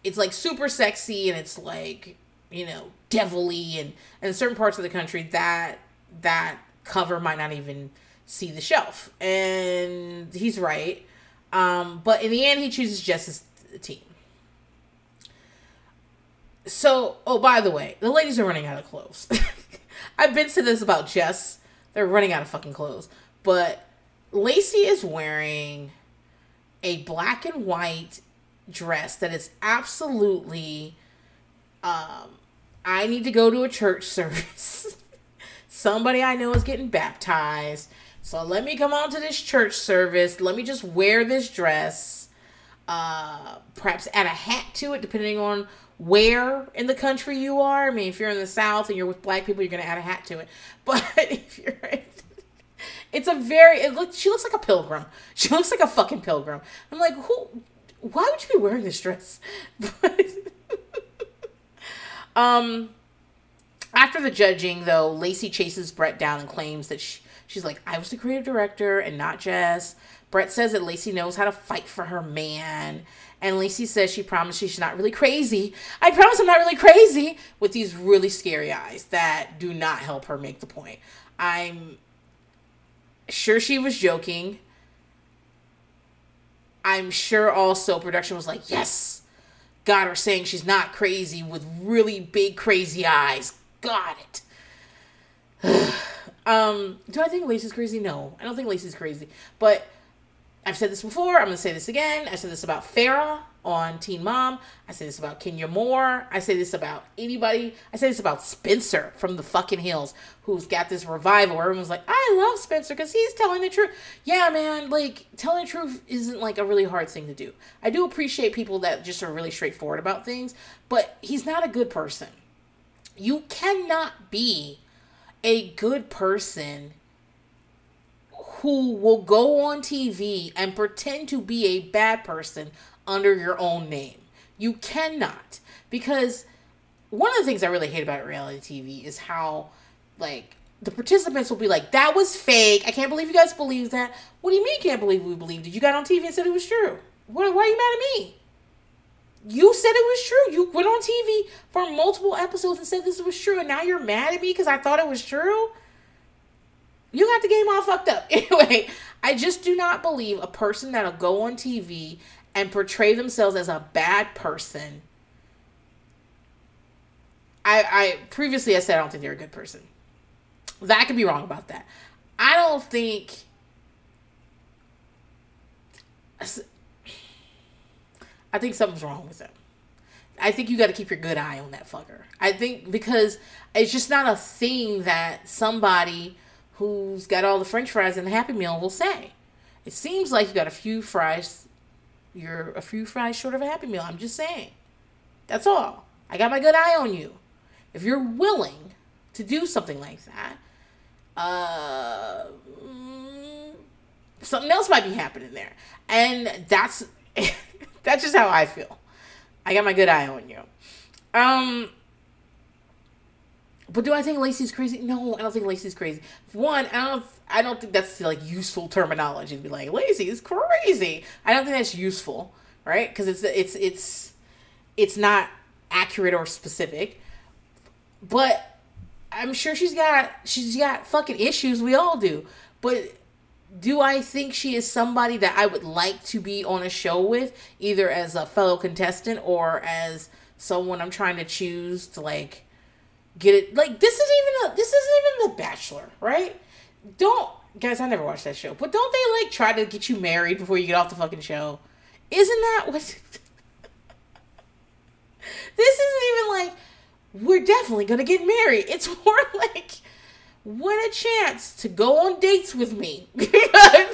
Speaker 1: it's like super sexy and it's like you know devilly and, and in certain parts of the country that that cover might not even see the shelf. And he's right. Um, but in the end he chooses Jess's team. So oh by the way the ladies are running out of clothes. I've been to this about jess. They're running out of fucking clothes. But Lacey is wearing a black and white dress that is absolutely um I need to go to a church service. Somebody I know is getting baptized. So let me come on to this church service. Let me just wear this dress. Uh perhaps add a hat to it depending on where in the country you are. I mean, if you're in the South and you're with black people, you're gonna add a hat to it. But if you're it's a very it she looks like a pilgrim. She looks like a fucking pilgrim. I'm like, who why would you be wearing this dress? Um after the judging though, Lacey chases Brett down and claims that she, she's like, I was the creative director and not Jess. Brett says that Lacey knows how to fight for her man. And Lacey says she promised she's not really crazy. I promise I'm not really crazy with these really scary eyes that do not help her make the point. I'm sure she was joking. I'm sure also production was like, yes, got her saying she's not crazy with really big crazy eyes. Got it. um, do I think Lacey's crazy? No, I don't think Lacey's crazy. But I've said this before. I'm to say this again. I said this about Farrah on Teen Mom. I say this about Kenya Moore. I say this about anybody. I say this about Spencer from the fucking hills, who's got this revival. Where everyone's like, I love Spencer because he's telling the truth. Yeah, man, like telling the truth isn't like a really hard thing to do. I do appreciate people that just are really straightforward about things, but he's not a good person. You cannot be a good person who will go on TV and pretend to be a bad person under your own name. You cannot. Because one of the things I really hate about reality TV is how, like, the participants will be like, that was fake. I can't believe you guys believe that. What do you mean can't believe we believed it? You got on TV and said it was true. Why are you mad at me? You said it was true. You went on TV for multiple episodes and said this was true, and now you're mad at me because I thought it was true? You got the game all fucked up. Anyway, I just do not believe a person that'll go on TV and portray themselves as a bad person. I, I previously I said I don't think they're a good person. That could be wrong about that. I don't think. I think something's wrong with them. I think you got to keep your good eye on that fucker. I think because it's just not a thing that somebody who's got all the French fries in the Happy Meal will say. It seems like you got a few fries you're a few fries short of a Happy Meal. I'm just saying. That's all. I got my good eye on you. If you're willing to do something like that, uh, mm, something else might be happening there. And that's that's just how I feel. I got my good eye on you. Um, but do I think Lacey's crazy? No, I don't think Lacey's crazy. One, I don't. I don't think that's like useful terminology to be like Lacey is crazy. I don't think that's useful, right? Because it's it's it's it's not accurate or specific. But I'm sure she's got she's got fucking issues. We all do. But do I think she is somebody that I would like to be on a show with, either as a fellow contestant or as someone I'm trying to choose to like get it like this isn't even a this isn't even the bachelor right don't guys i never watched that show but don't they like try to get you married before you get off the fucking show isn't that what this isn't even like we're definitely gonna get married it's more like what a chance to go on dates with me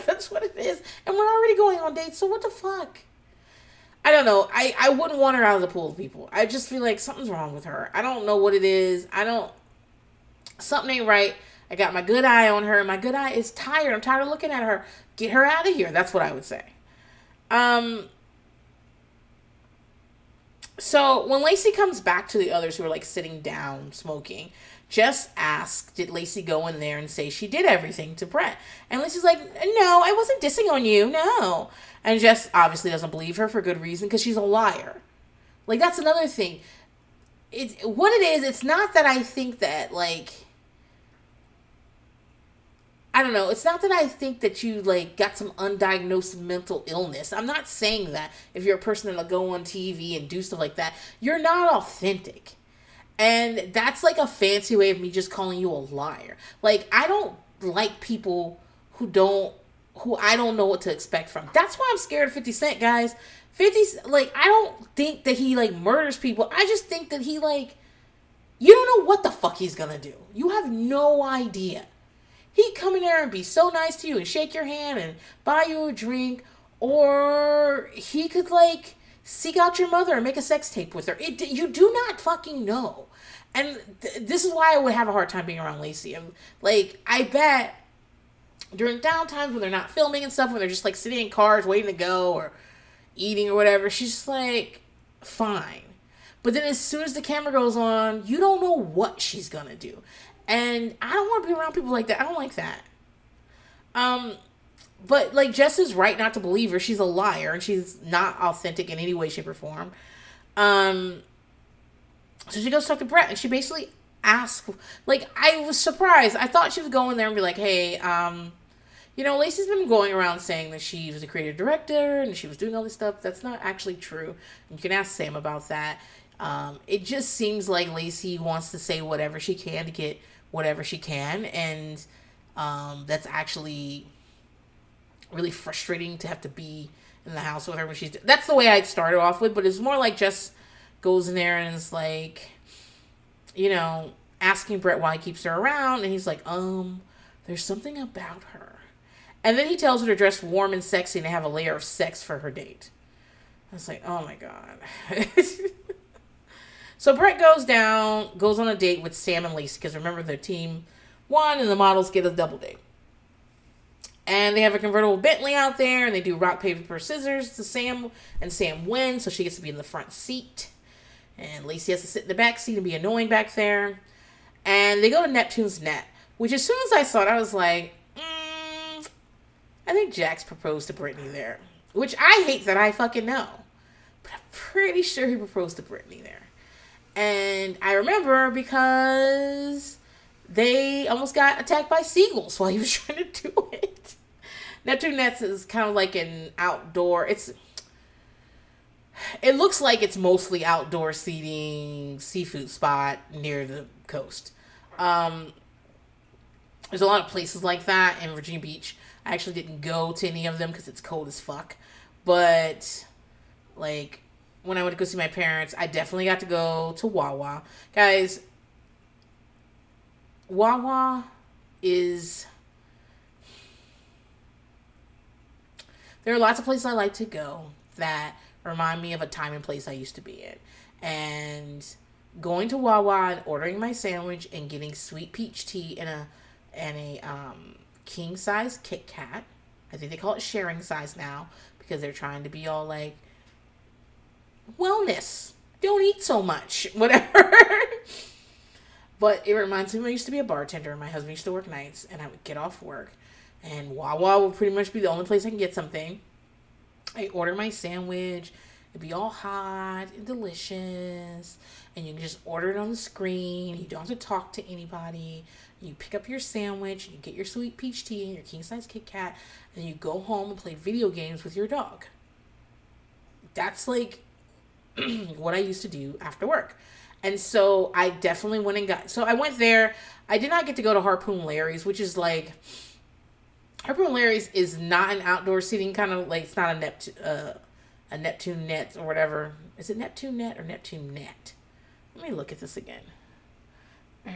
Speaker 1: that's what it is and we're already going on dates so what the fuck I don't know. I, I wouldn't want her out of the pool of people. I just feel like something's wrong with her. I don't know what it is. I don't. Something ain't right. I got my good eye on her. My good eye is tired. I'm tired of looking at her. Get her out of here. That's what I would say. Um. So when Lacey comes back to the others who are like sitting down smoking, Jess asks, Did Lacey go in there and say she did everything to Brett? And Lacey's like, No, I wasn't dissing on you. No. And Jess obviously doesn't believe her for good reason because she's a liar. Like that's another thing. It's what it is, it's not that I think that like I don't know. It's not that I think that you like got some undiagnosed mental illness. I'm not saying that if you're a person that'll go on TV and do stuff like that, you're not authentic. And that's like a fancy way of me just calling you a liar. Like I don't like people who don't who I don't know what to expect from. That's why I'm scared of 50 Cent, guys. 50 like I don't think that he like murders people. I just think that he like you don't know what the fuck he's gonna do. You have no idea. He'd come in there and be so nice to you and shake your hand and buy you a drink, or he could like seek out your mother and make a sex tape with her. It, you do not fucking know. And th- this is why I would have a hard time being around Lacey. I'm, like, I bet during downtimes when they're not filming and stuff, when they're just like sitting in cars waiting to go or eating or whatever, she's just like, fine. But then as soon as the camera goes on, you don't know what she's gonna do. And I don't want to be around people like that. I don't like that. Um, but like Jess is right not to believe her. She's a liar and she's not authentic in any way, shape, or form. Um, so she goes talk to Brett and she basically asks, like, I was surprised. I thought she was going there and be like, hey, um, you know, Lacey's been going around saying that she was a creative director and she was doing all this stuff. That's not actually true. You can ask Sam about that. Um, it just seems like Lacey wants to say whatever she can to get whatever she can, and um, that's actually really frustrating to have to be in the house with her when she's. That's the way I'd start off with, but it's more like just goes in there and is like, you know, asking Brett why he keeps her around, and he's like, um, there's something about her. And then he tells her to dress warm and sexy and have a layer of sex for her date. I was like, oh my god. so Brett goes down, goes on a date with Sam and Lacey, because remember their team won and the models get a double date. And they have a convertible Bentley out there, and they do rock, paper, scissors to Sam, and Sam wins, so she gets to be in the front seat. And Lacey has to sit in the back seat and be annoying back there. And they go to Neptune's net, which as soon as I saw it, I was like, mm, I think Jax proposed to Brittany there. Which I hate that I fucking know. But I'm pretty sure he proposed to Brittany there. And I remember because they almost got attacked by seagulls while he was trying to do it. Neptune Nets is kind of like an outdoor. It's it looks like it's mostly outdoor seating seafood spot near the coast. Um, there's a lot of places like that in Virginia Beach. I actually didn't go to any of them because it's cold as fuck. But like when I went to go see my parents, I definitely got to go to Wawa. Guys, Wawa is there are lots of places I like to go that remind me of a time and place I used to be in. And going to Wawa and ordering my sandwich and getting sweet peach tea and a and a um, king size Kit Kat. I think they call it sharing size now because they're trying to be all like wellness. Don't eat so much, whatever. but it reminds me I used to be a bartender. And my husband used to work nights, and I would get off work, and Wawa would pretty much be the only place I can get something. I order my sandwich. It'd be all hot and delicious. And you can just order it on the screen. You don't have to talk to anybody. You pick up your sandwich, you get your sweet peach tea and your king size Kit Kat, and you go home and play video games with your dog. That's like what I used to do after work. And so I definitely went and got so I went there. I did not get to go to Harpoon Larry's, which is like Harpoon Larry's is not an outdoor seating kind of like it's not a Neptune uh, a Neptune net or whatever. Is it Neptune net or Neptune net? Let me look at this again. Uh,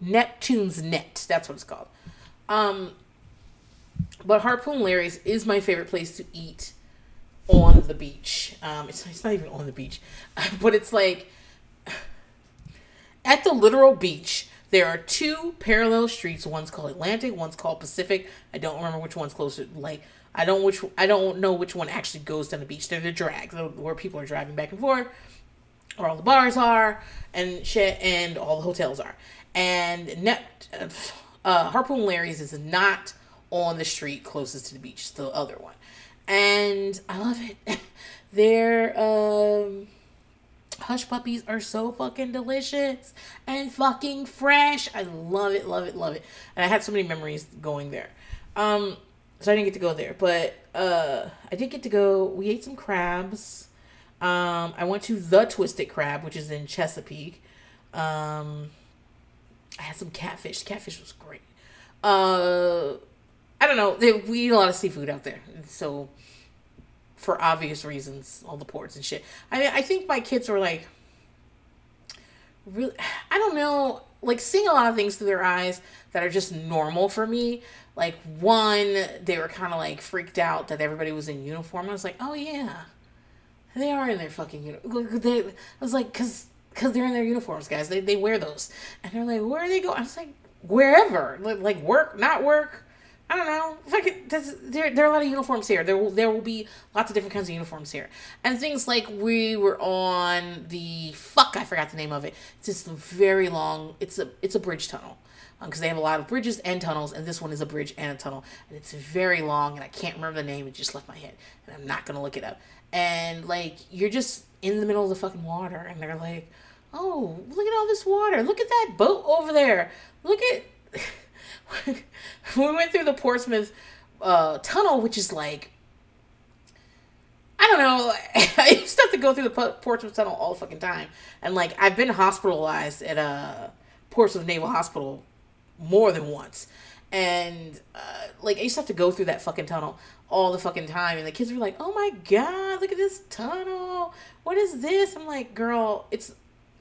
Speaker 1: Neptune's net. That's what it's called. Um, but Harpoon Larry's is my favorite place to eat on the beach. Um, it's, it's not even on the beach, but it's like at the literal beach. There are two parallel streets. One's called Atlantic. One's called Pacific. I don't remember which one's closer. Like I don't which I don't know which one actually goes down the beach. They're the drags where people are driving back and forth, where all the bars are and shit, and all the hotels are. And net uh, Harpoon Larry's is not on the street closest to the beach. The other one, and I love it. Their um, hush puppies are so fucking delicious and fucking fresh. I love it, love it, love it. And I had so many memories going there. Um, so I didn't get to go there, but uh, I did get to go. We ate some crabs. Um, I went to the Twisted Crab, which is in Chesapeake. Um, I had some catfish. Catfish was great. Uh, I don't know. We eat a lot of seafood out there, so for obvious reasons, all the ports and shit. I mean, I think my kids were like, really. I don't know, like seeing a lot of things through their eyes that are just normal for me. Like one, they were kind of like freaked out that everybody was in uniform. I was like, oh yeah, they are in their fucking uniform. They, I was like, cause, cause they're in their uniforms, guys. They they wear those, and they're like, where are they going? I was like, wherever, like work, not work. I don't know. Like there, there are a lot of uniforms here. There will, there will be lots of different kinds of uniforms here, and things like we were on the fuck. I forgot the name of it. It's just very long. It's a, it's a bridge tunnel, because um, they have a lot of bridges and tunnels, and this one is a bridge and a tunnel, and it's very long, and I can't remember the name. It just left my head, and I'm not gonna look it up. And like you're just in the middle of the fucking water, and they're like, "Oh, look at all this water! Look at that boat over there! Look at." we went through the Portsmouth uh, tunnel, which is like I don't know. I used to have to go through the Portsmouth Tunnel all the fucking time, and like I've been hospitalized at a Portsmouth Naval Hospital more than once, and uh, like I used to have to go through that fucking tunnel all the fucking time, and the kids were like, "Oh my god, look at this tunnel! What is this?" I'm like, "Girl, it's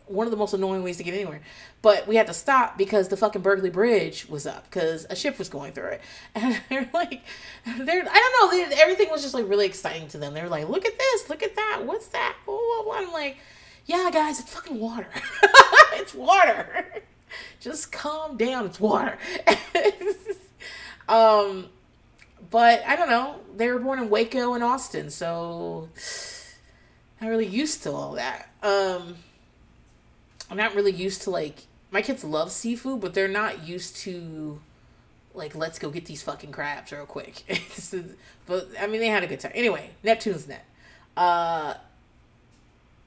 Speaker 1: one of the most annoying ways to get anywhere. But we had to stop because the fucking Berkley Bridge was up because a ship was going through it. And they're like, they're, I don't know, they, everything was just like really exciting to them. They were like, look at this, look at that, what's that? Blah, blah, blah. I'm like, yeah, guys, it's fucking water. it's water. just calm down, it's water. um, but I don't know. They were born in Waco and Austin, so I'm really used to all that. Um, I'm not really used to like my kids love seafood, but they're not used to like let's go get these fucking crabs real quick. but I mean they had a good time. Anyway, Neptune's Net. Uh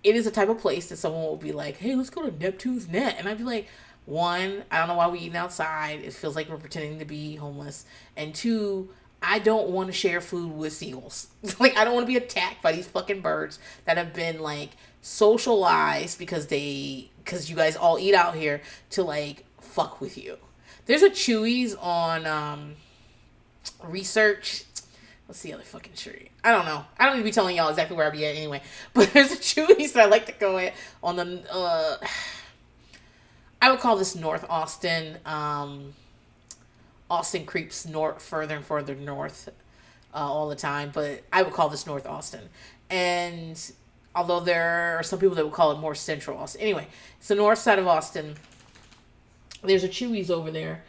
Speaker 1: it is a type of place that someone will be like, "Hey, let's go to Neptune's Net," and I'd be like, one, I don't know why we're eating outside. It feels like we're pretending to be homeless, and two, I don't want to share food with seagulls. like I don't want to be attacked by these fucking birds that have been like socialized because they because you guys all eat out here to like fuck with you. There's a Chuy's on um research. What's the other fucking tree? I don't know. I don't need to be telling y'all exactly where I be at anyway. But there's a Chuy's that I like to go at on the uh I would call this North Austin. Um Austin creeps north further and further north uh, all the time, but I would call this North Austin. And although there are some people that would call it more central Austin. Anyway, it's the north side of Austin. There's a Chuy's over there.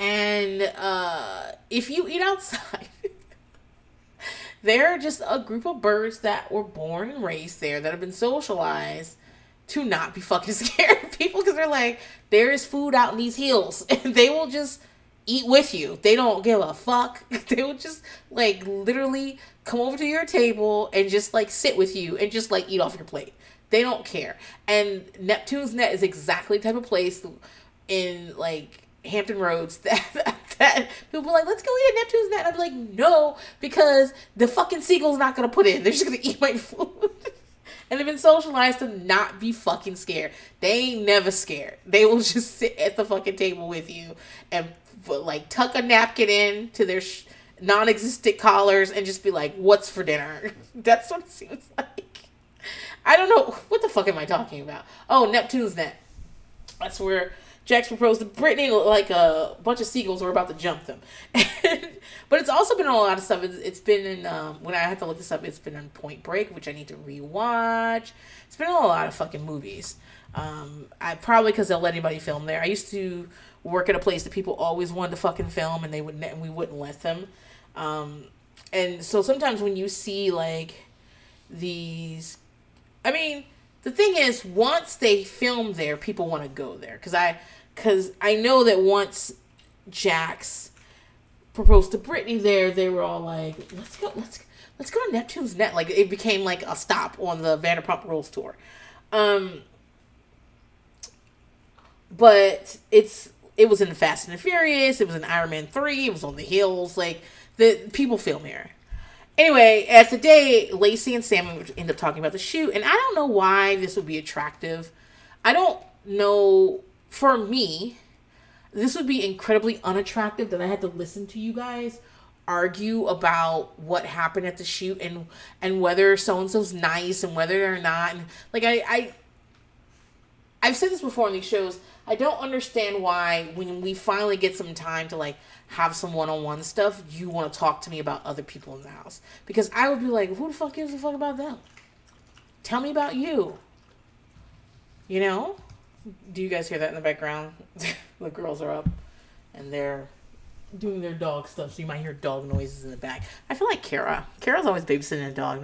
Speaker 1: And uh, if you eat outside, they're just a group of birds that were born and raised there that have been socialized to not be fucking scared of people because they're like, there is food out in these hills. And they will just eat with you. They don't give a fuck. They will just like literally come over to your table and just like sit with you and just like eat off your plate. They don't care. And Neptune's Net is exactly the type of place in like Hampton Roads that, that people are like, let's go eat at Neptune's Net. I'm like, no, because the fucking seagull's not gonna put in. They're just gonna eat my food. and they've been socialized to not be fucking scared. They ain't never scared. They will just sit at the fucking table with you and like tuck a napkin in to their sh- non-existent collars and just be like, "What's for dinner?" That's what it seems like. I don't know what the fuck am I talking about. Oh, Neptune's net. That's where Jax proposed to Brittany like a bunch of seagulls were about to jump them. but it's also been a lot of stuff. It's, it's been in um, when I had to look this up. It's been in Point Break, which I need to rewatch. It's been a lot of fucking movies. Um, I probably because they'll let anybody film there. I used to work at a place that people always wanted to fucking film, and they would and we wouldn't let them. Um, and so sometimes when you see like these, I mean, the thing is, once they film there, people want to go there because I, because I know that once Jax proposed to Brittany there, they were all like, "Let's go, let's let's go to Neptune's Net." Like it became like a stop on the Vanderpump Rules tour. Um, but it's it was in Fast and the Furious. It was in Iron Man three. It was on the hills. Like the people film here. Anyway, as the day, Lacey and Sam end up talking about the shoot, and I don't know why this would be attractive. I don't know. For me, this would be incredibly unattractive that I had to listen to you guys argue about what happened at the shoot and and whether so and so's nice and whether they're not. And like I I I've said this before on these shows. I don't understand why when we finally get some time to like have some one-on-one stuff, you want to talk to me about other people in the house because I would be like, who the fuck gives a fuck about them? Tell me about you. You know? Do you guys hear that in the background? the girls are up and they're doing their dog stuff, so you might hear dog noises in the back. I feel like Kara. Kara's always babysitting a dog,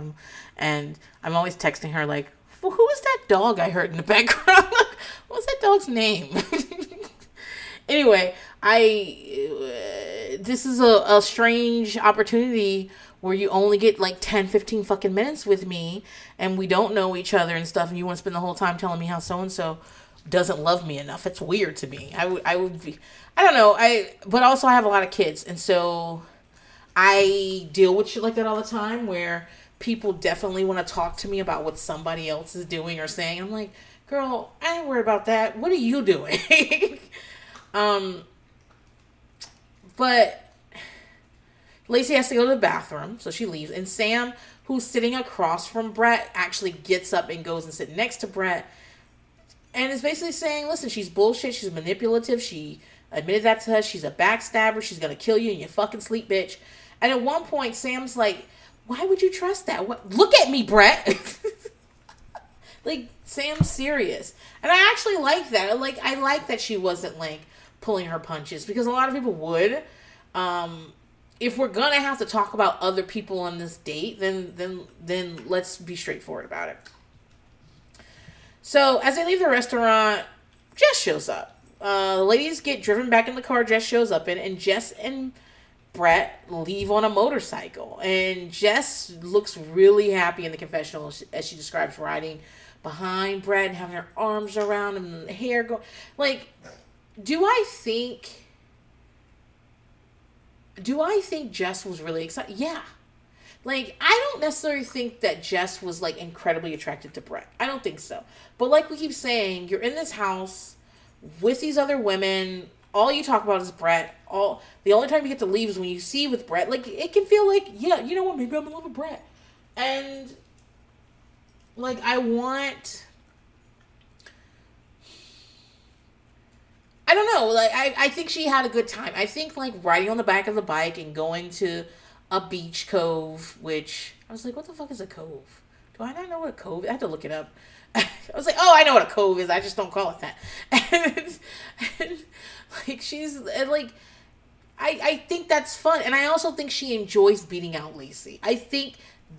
Speaker 1: and I'm always texting her like, well, "Who was that dog I heard in the background? What's that dog's name?" anyway, I uh, this is a, a strange opportunity where you only get like 10 15 fucking minutes with me and we don't know each other and stuff and you want to spend the whole time telling me how so and so doesn't love me enough it's weird to me i would i would be i don't know i but also i have a lot of kids and so i deal with shit like that all the time where people definitely want to talk to me about what somebody else is doing or saying i'm like girl i ain't worried about that what are you doing um but Lacey has to go to the bathroom, so she leaves. And Sam, who's sitting across from Brett, actually gets up and goes and sits next to Brett. And is basically saying, listen, she's bullshit. She's manipulative. She admitted that to us. She's a backstabber. She's going to kill you in your fucking sleep, bitch. And at one point, Sam's like, why would you trust that? What? Look at me, Brett. like, Sam's serious. And I actually like that. Like, I like that she wasn't, like, pulling her punches because a lot of people would. Um, if we're gonna have to talk about other people on this date, then then then let's be straightforward about it. So as they leave the restaurant, Jess shows up. Uh, ladies get driven back in the car. Jess shows up in, and Jess and Brett leave on a motorcycle. And Jess looks really happy in the confessional as she describes riding behind Brett and having her arms around him and the hair go. Like, do I think do I think Jess was really excited? Yeah. Like, I don't necessarily think that Jess was like incredibly attracted to Brett. I don't think so. But like we keep saying, you're in this house with these other women. All you talk about is Brett. All the only time you get to leave is when you see with Brett. Like it can feel like, yeah, you know what? Maybe I'm in love with Brett. And like I want I don't know. Like I, I think she had a good time. I think like riding on the back of the bike and going to a beach cove, which I was like, what the fuck is a cove? Do I not know what a cove? Is? I had to look it up. I was like, oh, I know what a cove is. I just don't call it that. And, and like she's and like, I I think that's fun, and I also think she enjoys beating out Lacey. I think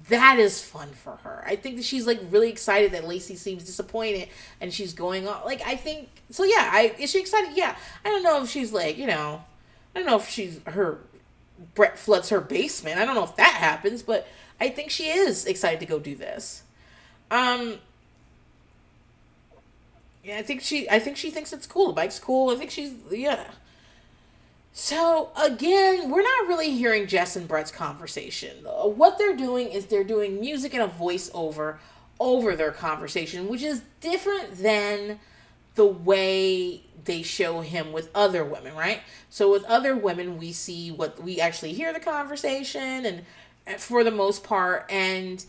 Speaker 1: that is fun for her. I think that she's like really excited that Lacey seems disappointed and she's going on. Like I think so. Yeah, I is she excited? Yeah. I don't know if she's like you know, I don't know if she's her Brett floods her basement. I don't know if that happens, but I think she is excited to go do this. Um. Yeah, I think she. I think she thinks it's cool. The bike's cool. I think she's yeah. So again, we're not really hearing Jess and Brett's conversation. What they're doing is they're doing music and a voiceover over their conversation, which is different than the way they show him with other women, right? So with other women, we see what we actually hear the conversation and for the most part and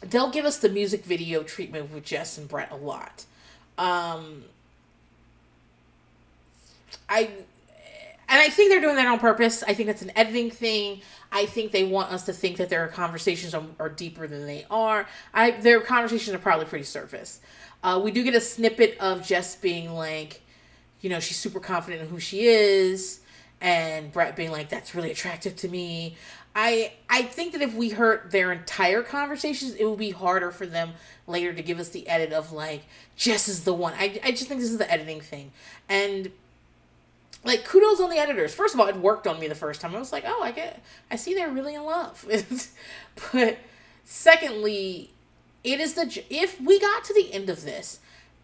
Speaker 1: they'll give us the music video treatment with Jess and Brett a lot. Um I and I think they're doing that on purpose. I think it's an editing thing. I think they want us to think that their conversations are, are deeper than they are. I their conversations are probably pretty surface. Uh, we do get a snippet of Jess being like, you know, she's super confident in who she is, and Brett being like, "That's really attractive to me." I I think that if we heard their entire conversations, it would be harder for them later to give us the edit of like, Jess is the one. I I just think this is the editing thing, and like kudos on the editors. First of all, it worked on me the first time. I was like, oh, I get, I see they're really in love. but secondly, it is the if we got to the end of this,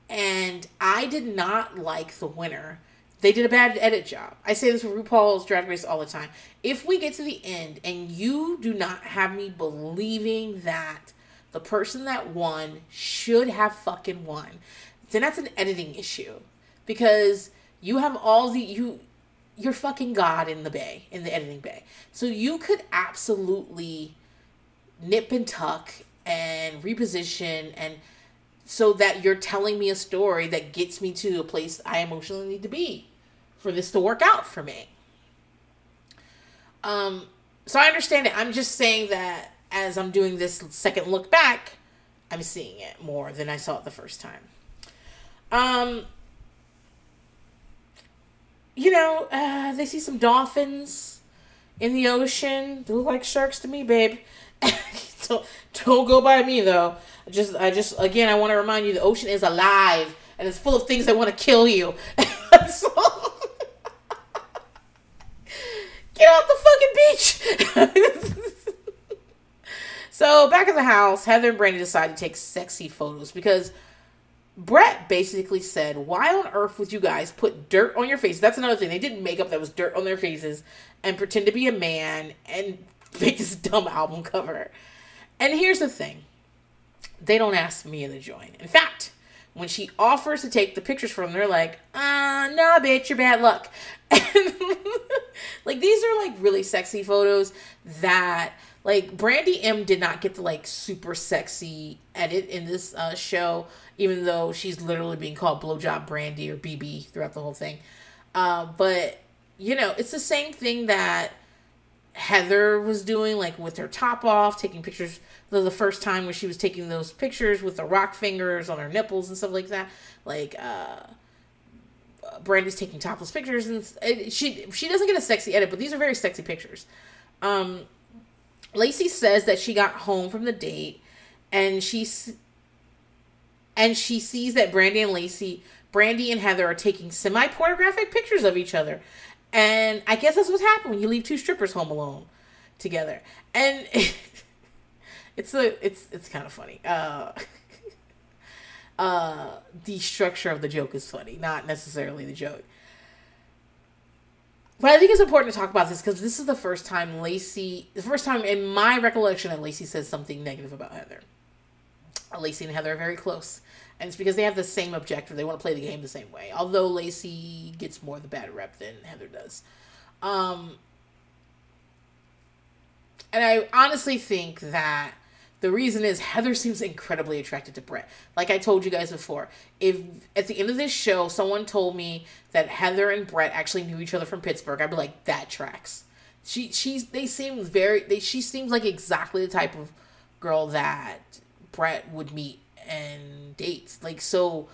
Speaker 1: and I did not like the winner, they did a bad edit job. I say this with RuPaul's Drag Race all the time. If we get to the end and you do not have me believing that the person that won should have fucking won, then that's an editing issue because You have all the you you're fucking god in the bay, in the editing bay. So you could absolutely nip and tuck and reposition and so that you're telling me a story that gets me to a place I emotionally need to be for this to work out for me. Um so I understand it. I'm just saying that as I'm doing this second look back, I'm seeing it more than I saw it the first time. Um you know, uh, they see some dolphins in the ocean. They look like sharks to me, babe. don't, don't go by me though. Just, I just, again, I want to remind you, the ocean is alive and it's full of things that want to kill you. so, get off the fucking beach. so back at the house, Heather and Brandi decide to take sexy photos because Brett basically said, Why on earth would you guys put dirt on your face? That's another thing. They did makeup that was dirt on their faces and pretend to be a man and make this dumb album cover. And here's the thing they don't ask Mia to join. In fact, when she offers to take the pictures from them, they're like, uh, nah, bitch, you're bad luck. And like, these are like really sexy photos that like Brandi M did not get the like super sexy edit in this uh, show, even though she's literally being called blowjob Brandi or BB throughout the whole thing. Uh, but you know, it's the same thing that Heather was doing, like with her top off, taking pictures. The, the first time when she was taking those pictures with the rock fingers on her nipples and stuff like that. Like, uh, Brandi's taking topless pictures, and she she doesn't get a sexy edit, but these are very sexy pictures. Um, Lacey says that she got home from the date and she's and she sees that Brandi and Lacey, Brandi and Heather are taking semi pornographic pictures of each other. And I guess that's what's happened when you leave two strippers home alone together. And it's a it's it's kind of funny. Uh uh the structure of the joke is funny, not necessarily the joke. But I think it's important to talk about this because this is the first time Lacey, the first time in my recollection that Lacey says something negative about Heather. Lacey and Heather are very close. And it's because they have the same objective. They want to play the game the same way. Although Lacey gets more of the bad rep than Heather does. Um, and I honestly think that the reason is Heather seems incredibly attracted to Brett. Like I told you guys before, if at the end of this show someone told me that Heather and Brett actually knew each other from Pittsburgh, I'd be like, that tracks. She she's they seem very they she seems like exactly the type of girl that Brett would meet and date. Like so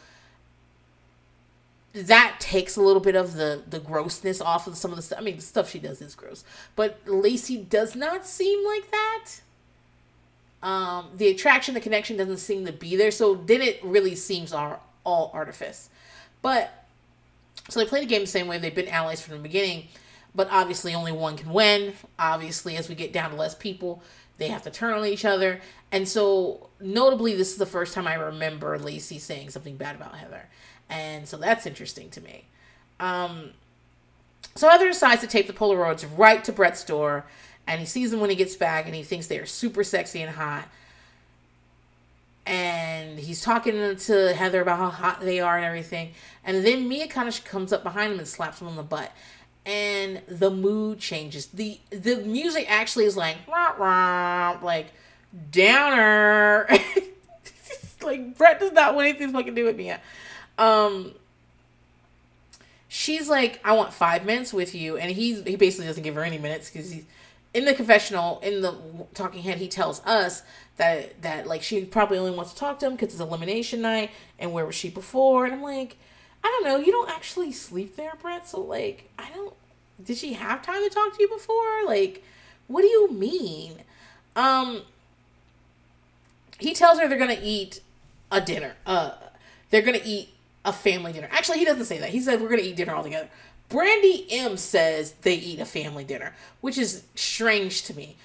Speaker 1: that takes a little bit of the the grossness off of some of the stuff. I mean, the stuff she does is gross, but Lacey does not seem like that um, the attraction, the connection doesn't seem to be there. So then it really seems all, all artifice. But so they play the game the same way. They've been allies from the beginning, but obviously only one can win. Obviously, as we get down to less people, they have to turn on each other. And so, notably, this is the first time I remember Lacey saying something bad about Heather. And so that's interesting to me. Um, so Heather decides to tape the Polaroids right to Brett's door and he sees them when he gets back and he thinks they are super sexy and hot and he's talking to Heather about how hot they are and everything. And then Mia kind of comes up behind him and slaps him on the butt. And the mood changes. The the music actually is like rah, rah, like downer. like Brett does not want anything to do with Mia. Um she's like, I want five minutes with you, and he's he basically doesn't give her any minutes because he's in the confessional in the talking head he tells us that that like she probably only wants to talk to him because it's elimination night and where was she before? And i'm like i don't know you don't actually sleep there brett so like i don't did she have time to talk to you before? Like what do you mean? Um he tells her they're gonna eat a dinner uh they're gonna eat a family dinner. Actually he doesn't say that. He said we're gonna eat dinner all together Brandi M says they eat a family dinner, which is strange to me.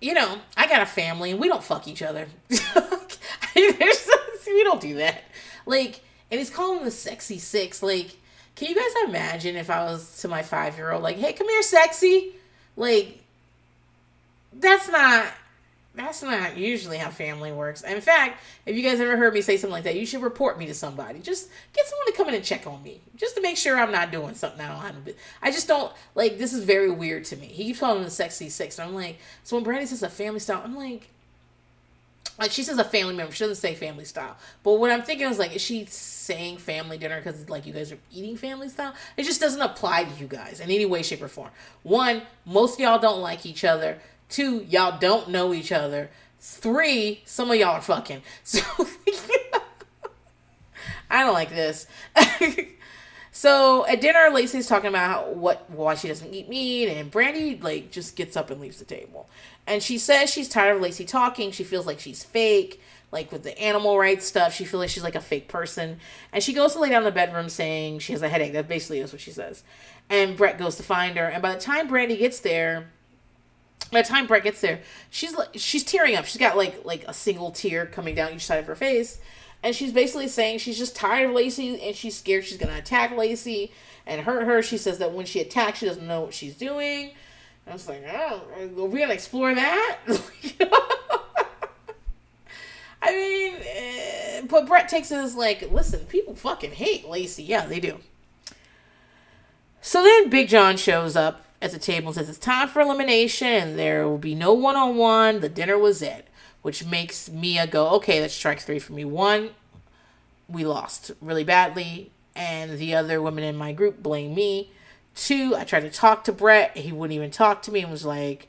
Speaker 1: You know, I got a family and we don't fuck each other. we don't do that. Like, and he's calling the sexy six. Like, can you guys imagine if I was to my five year old, like, hey, come here, sexy? Like, that's not That's not usually how family works. In fact, if you guys ever heard me say something like that, you should report me to somebody. Just get someone to come in and check on me, just to make sure I'm not doing something I don't have to do. I just don't like. This is very weird to me. He keeps calling the sexy six, and I'm like, so when Brandi says a family style, I'm like, like she says a family member. She doesn't say family style. But what I'm thinking is like, is she saying family dinner because like you guys are eating family style? It just doesn't apply to you guys in any way, shape, or form. One, most of y'all don't like each other. Two, y'all don't know each other. Three, some of y'all are fucking. So I don't like this. so at dinner, Lacey's talking about what why she doesn't eat meat, and Brandi like just gets up and leaves the table. And she says she's tired of Lacey talking. She feels like she's fake, like with the animal rights stuff. She feels like she's like a fake person. And she goes to lay down in the bedroom saying she has a headache. That basically is what she says. And Brett goes to find her. And by the time Brandi gets there, by the time Brett gets there, she's she's tearing up. She's got like like a single tear coming down each side of her face, and she's basically saying she's just tired of Lacey and she's scared she's gonna attack Lacey and hurt her. She says that when she attacks, she doesn't know what she's doing. I was like, oh, are we gonna explore that? I mean, eh, but Brett takes it as like, listen, people fucking hate Lacey. Yeah, they do. So then Big John shows up at the table and says it's time for elimination. There will be no one on one. The dinner was it, which makes Mia go, okay, that's strike three for me. One, we lost really badly, and the other women in my group blame me. Two, I tried to talk to Brett. He wouldn't even talk to me and was like,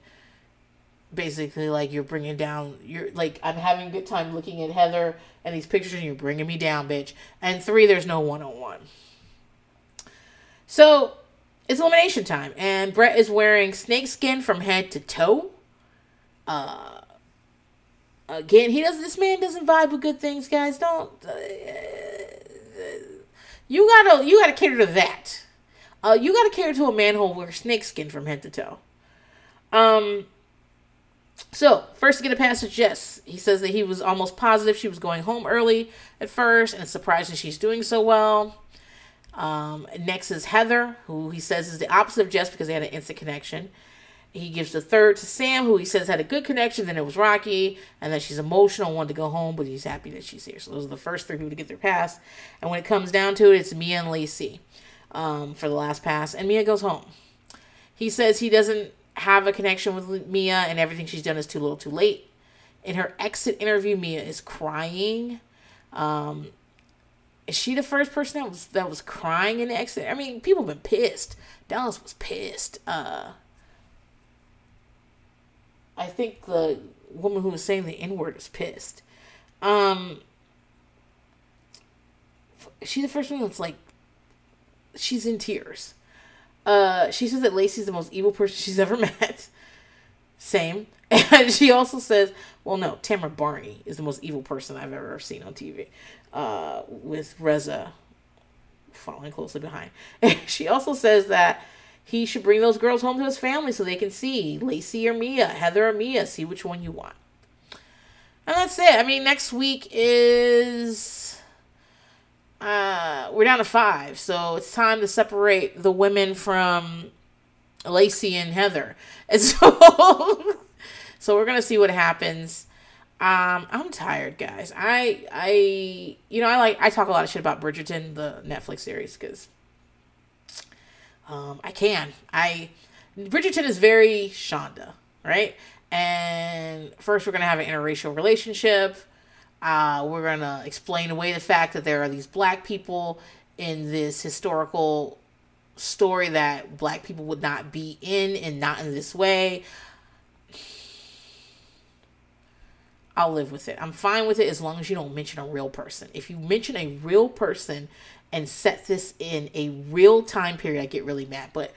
Speaker 1: basically, like, you're bringing down, you're like, I'm having a good time looking at Heather and these pictures and you're bringing me down, bitch. And three, there's no one on one. So it's elimination time, and Brett is wearing snakeskin from head to toe. Uh, again, he does. This man doesn't vibe with good things, guys. Don't. Uh, you gotta, you gotta cater to that. Uh, you gotta cater to a man who wears snakeskin from head to toe. Um. So, first to get a pass is Jess. He says that he was almost positive she was going home early at first, and it's surprising she's doing so well. Um, next is Heather, who he says is the opposite of Jess because they had an instant connection. He gives the third to Sam, who he says had a good connection. Then it was Rocky, and then she's emotional, wanted to go home, but he's happy that she's here. So those are the first three people to get their pass. And when it comes down to it, it's Mia and Lacey um, for the last pass, and Mia goes home. He says he doesn't have a connection with Mia, and everything she's done is too little, too late. In her exit interview, Mia is crying. Um, is she the first person that was that was crying in the exit? I mean, people have been pissed. Dallas was pissed. Uh, I think the woman who was saying the N word was pissed. Um, she the first one that's like, she's in tears. Uh, she says that Lacey's the most evil person she's ever met. Same. And she also says, well, no, Tamara Barney is the most evil person I've ever seen on TV uh, with Reza following closely behind. And she also says that he should bring those girls home to his family so they can see Lacey or Mia, Heather or Mia, see which one you want. And that's it. I mean, next week is uh we're down to five, so it's time to separate the women from Lacey and Heather. And so so we're gonna see what happens. Um, I'm tired, guys. I I you know I like I talk a lot of shit about Bridgerton, the Netflix series, because um I can. I Bridgerton is very Shonda, right? And first we're gonna have an interracial relationship. Uh, we're gonna explain away the fact that there are these black people in this historical story that black people would not be in and not in this way. I'll live with it. I'm fine with it as long as you don't mention a real person. If you mention a real person and set this in a real time period, I get really mad. But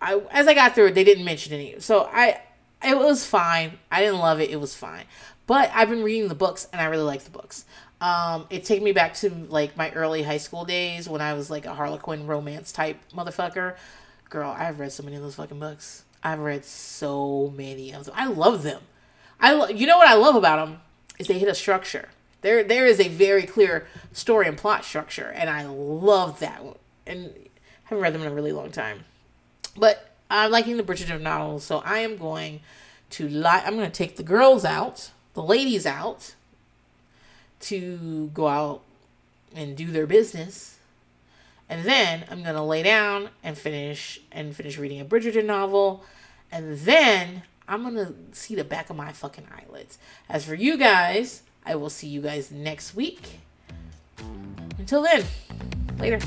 Speaker 1: I, as I got through it, they didn't mention any. So I, it was fine. I didn't love it. It was fine. But I've been reading the books and I really like the books. Um, it took me back to like my early high school days when I was like a Harlequin romance type motherfucker. Girl, I've read so many of those fucking books. I've read so many of them. I love them. I lo- you know what I love about them is they hit a structure. There there is a very clear story and plot structure, and I love that. And I haven't read them in a really long time, but I'm liking the Bridgerton novels, so I am going to lie. I'm gonna take the girls out, the ladies out, to go out and do their business. And then I'm gonna lay down and finish and finish reading a Bridgerton novel. And then I'm gonna see the back of my fucking eyelids. As for you guys, I will see you guys next week. Until then, later.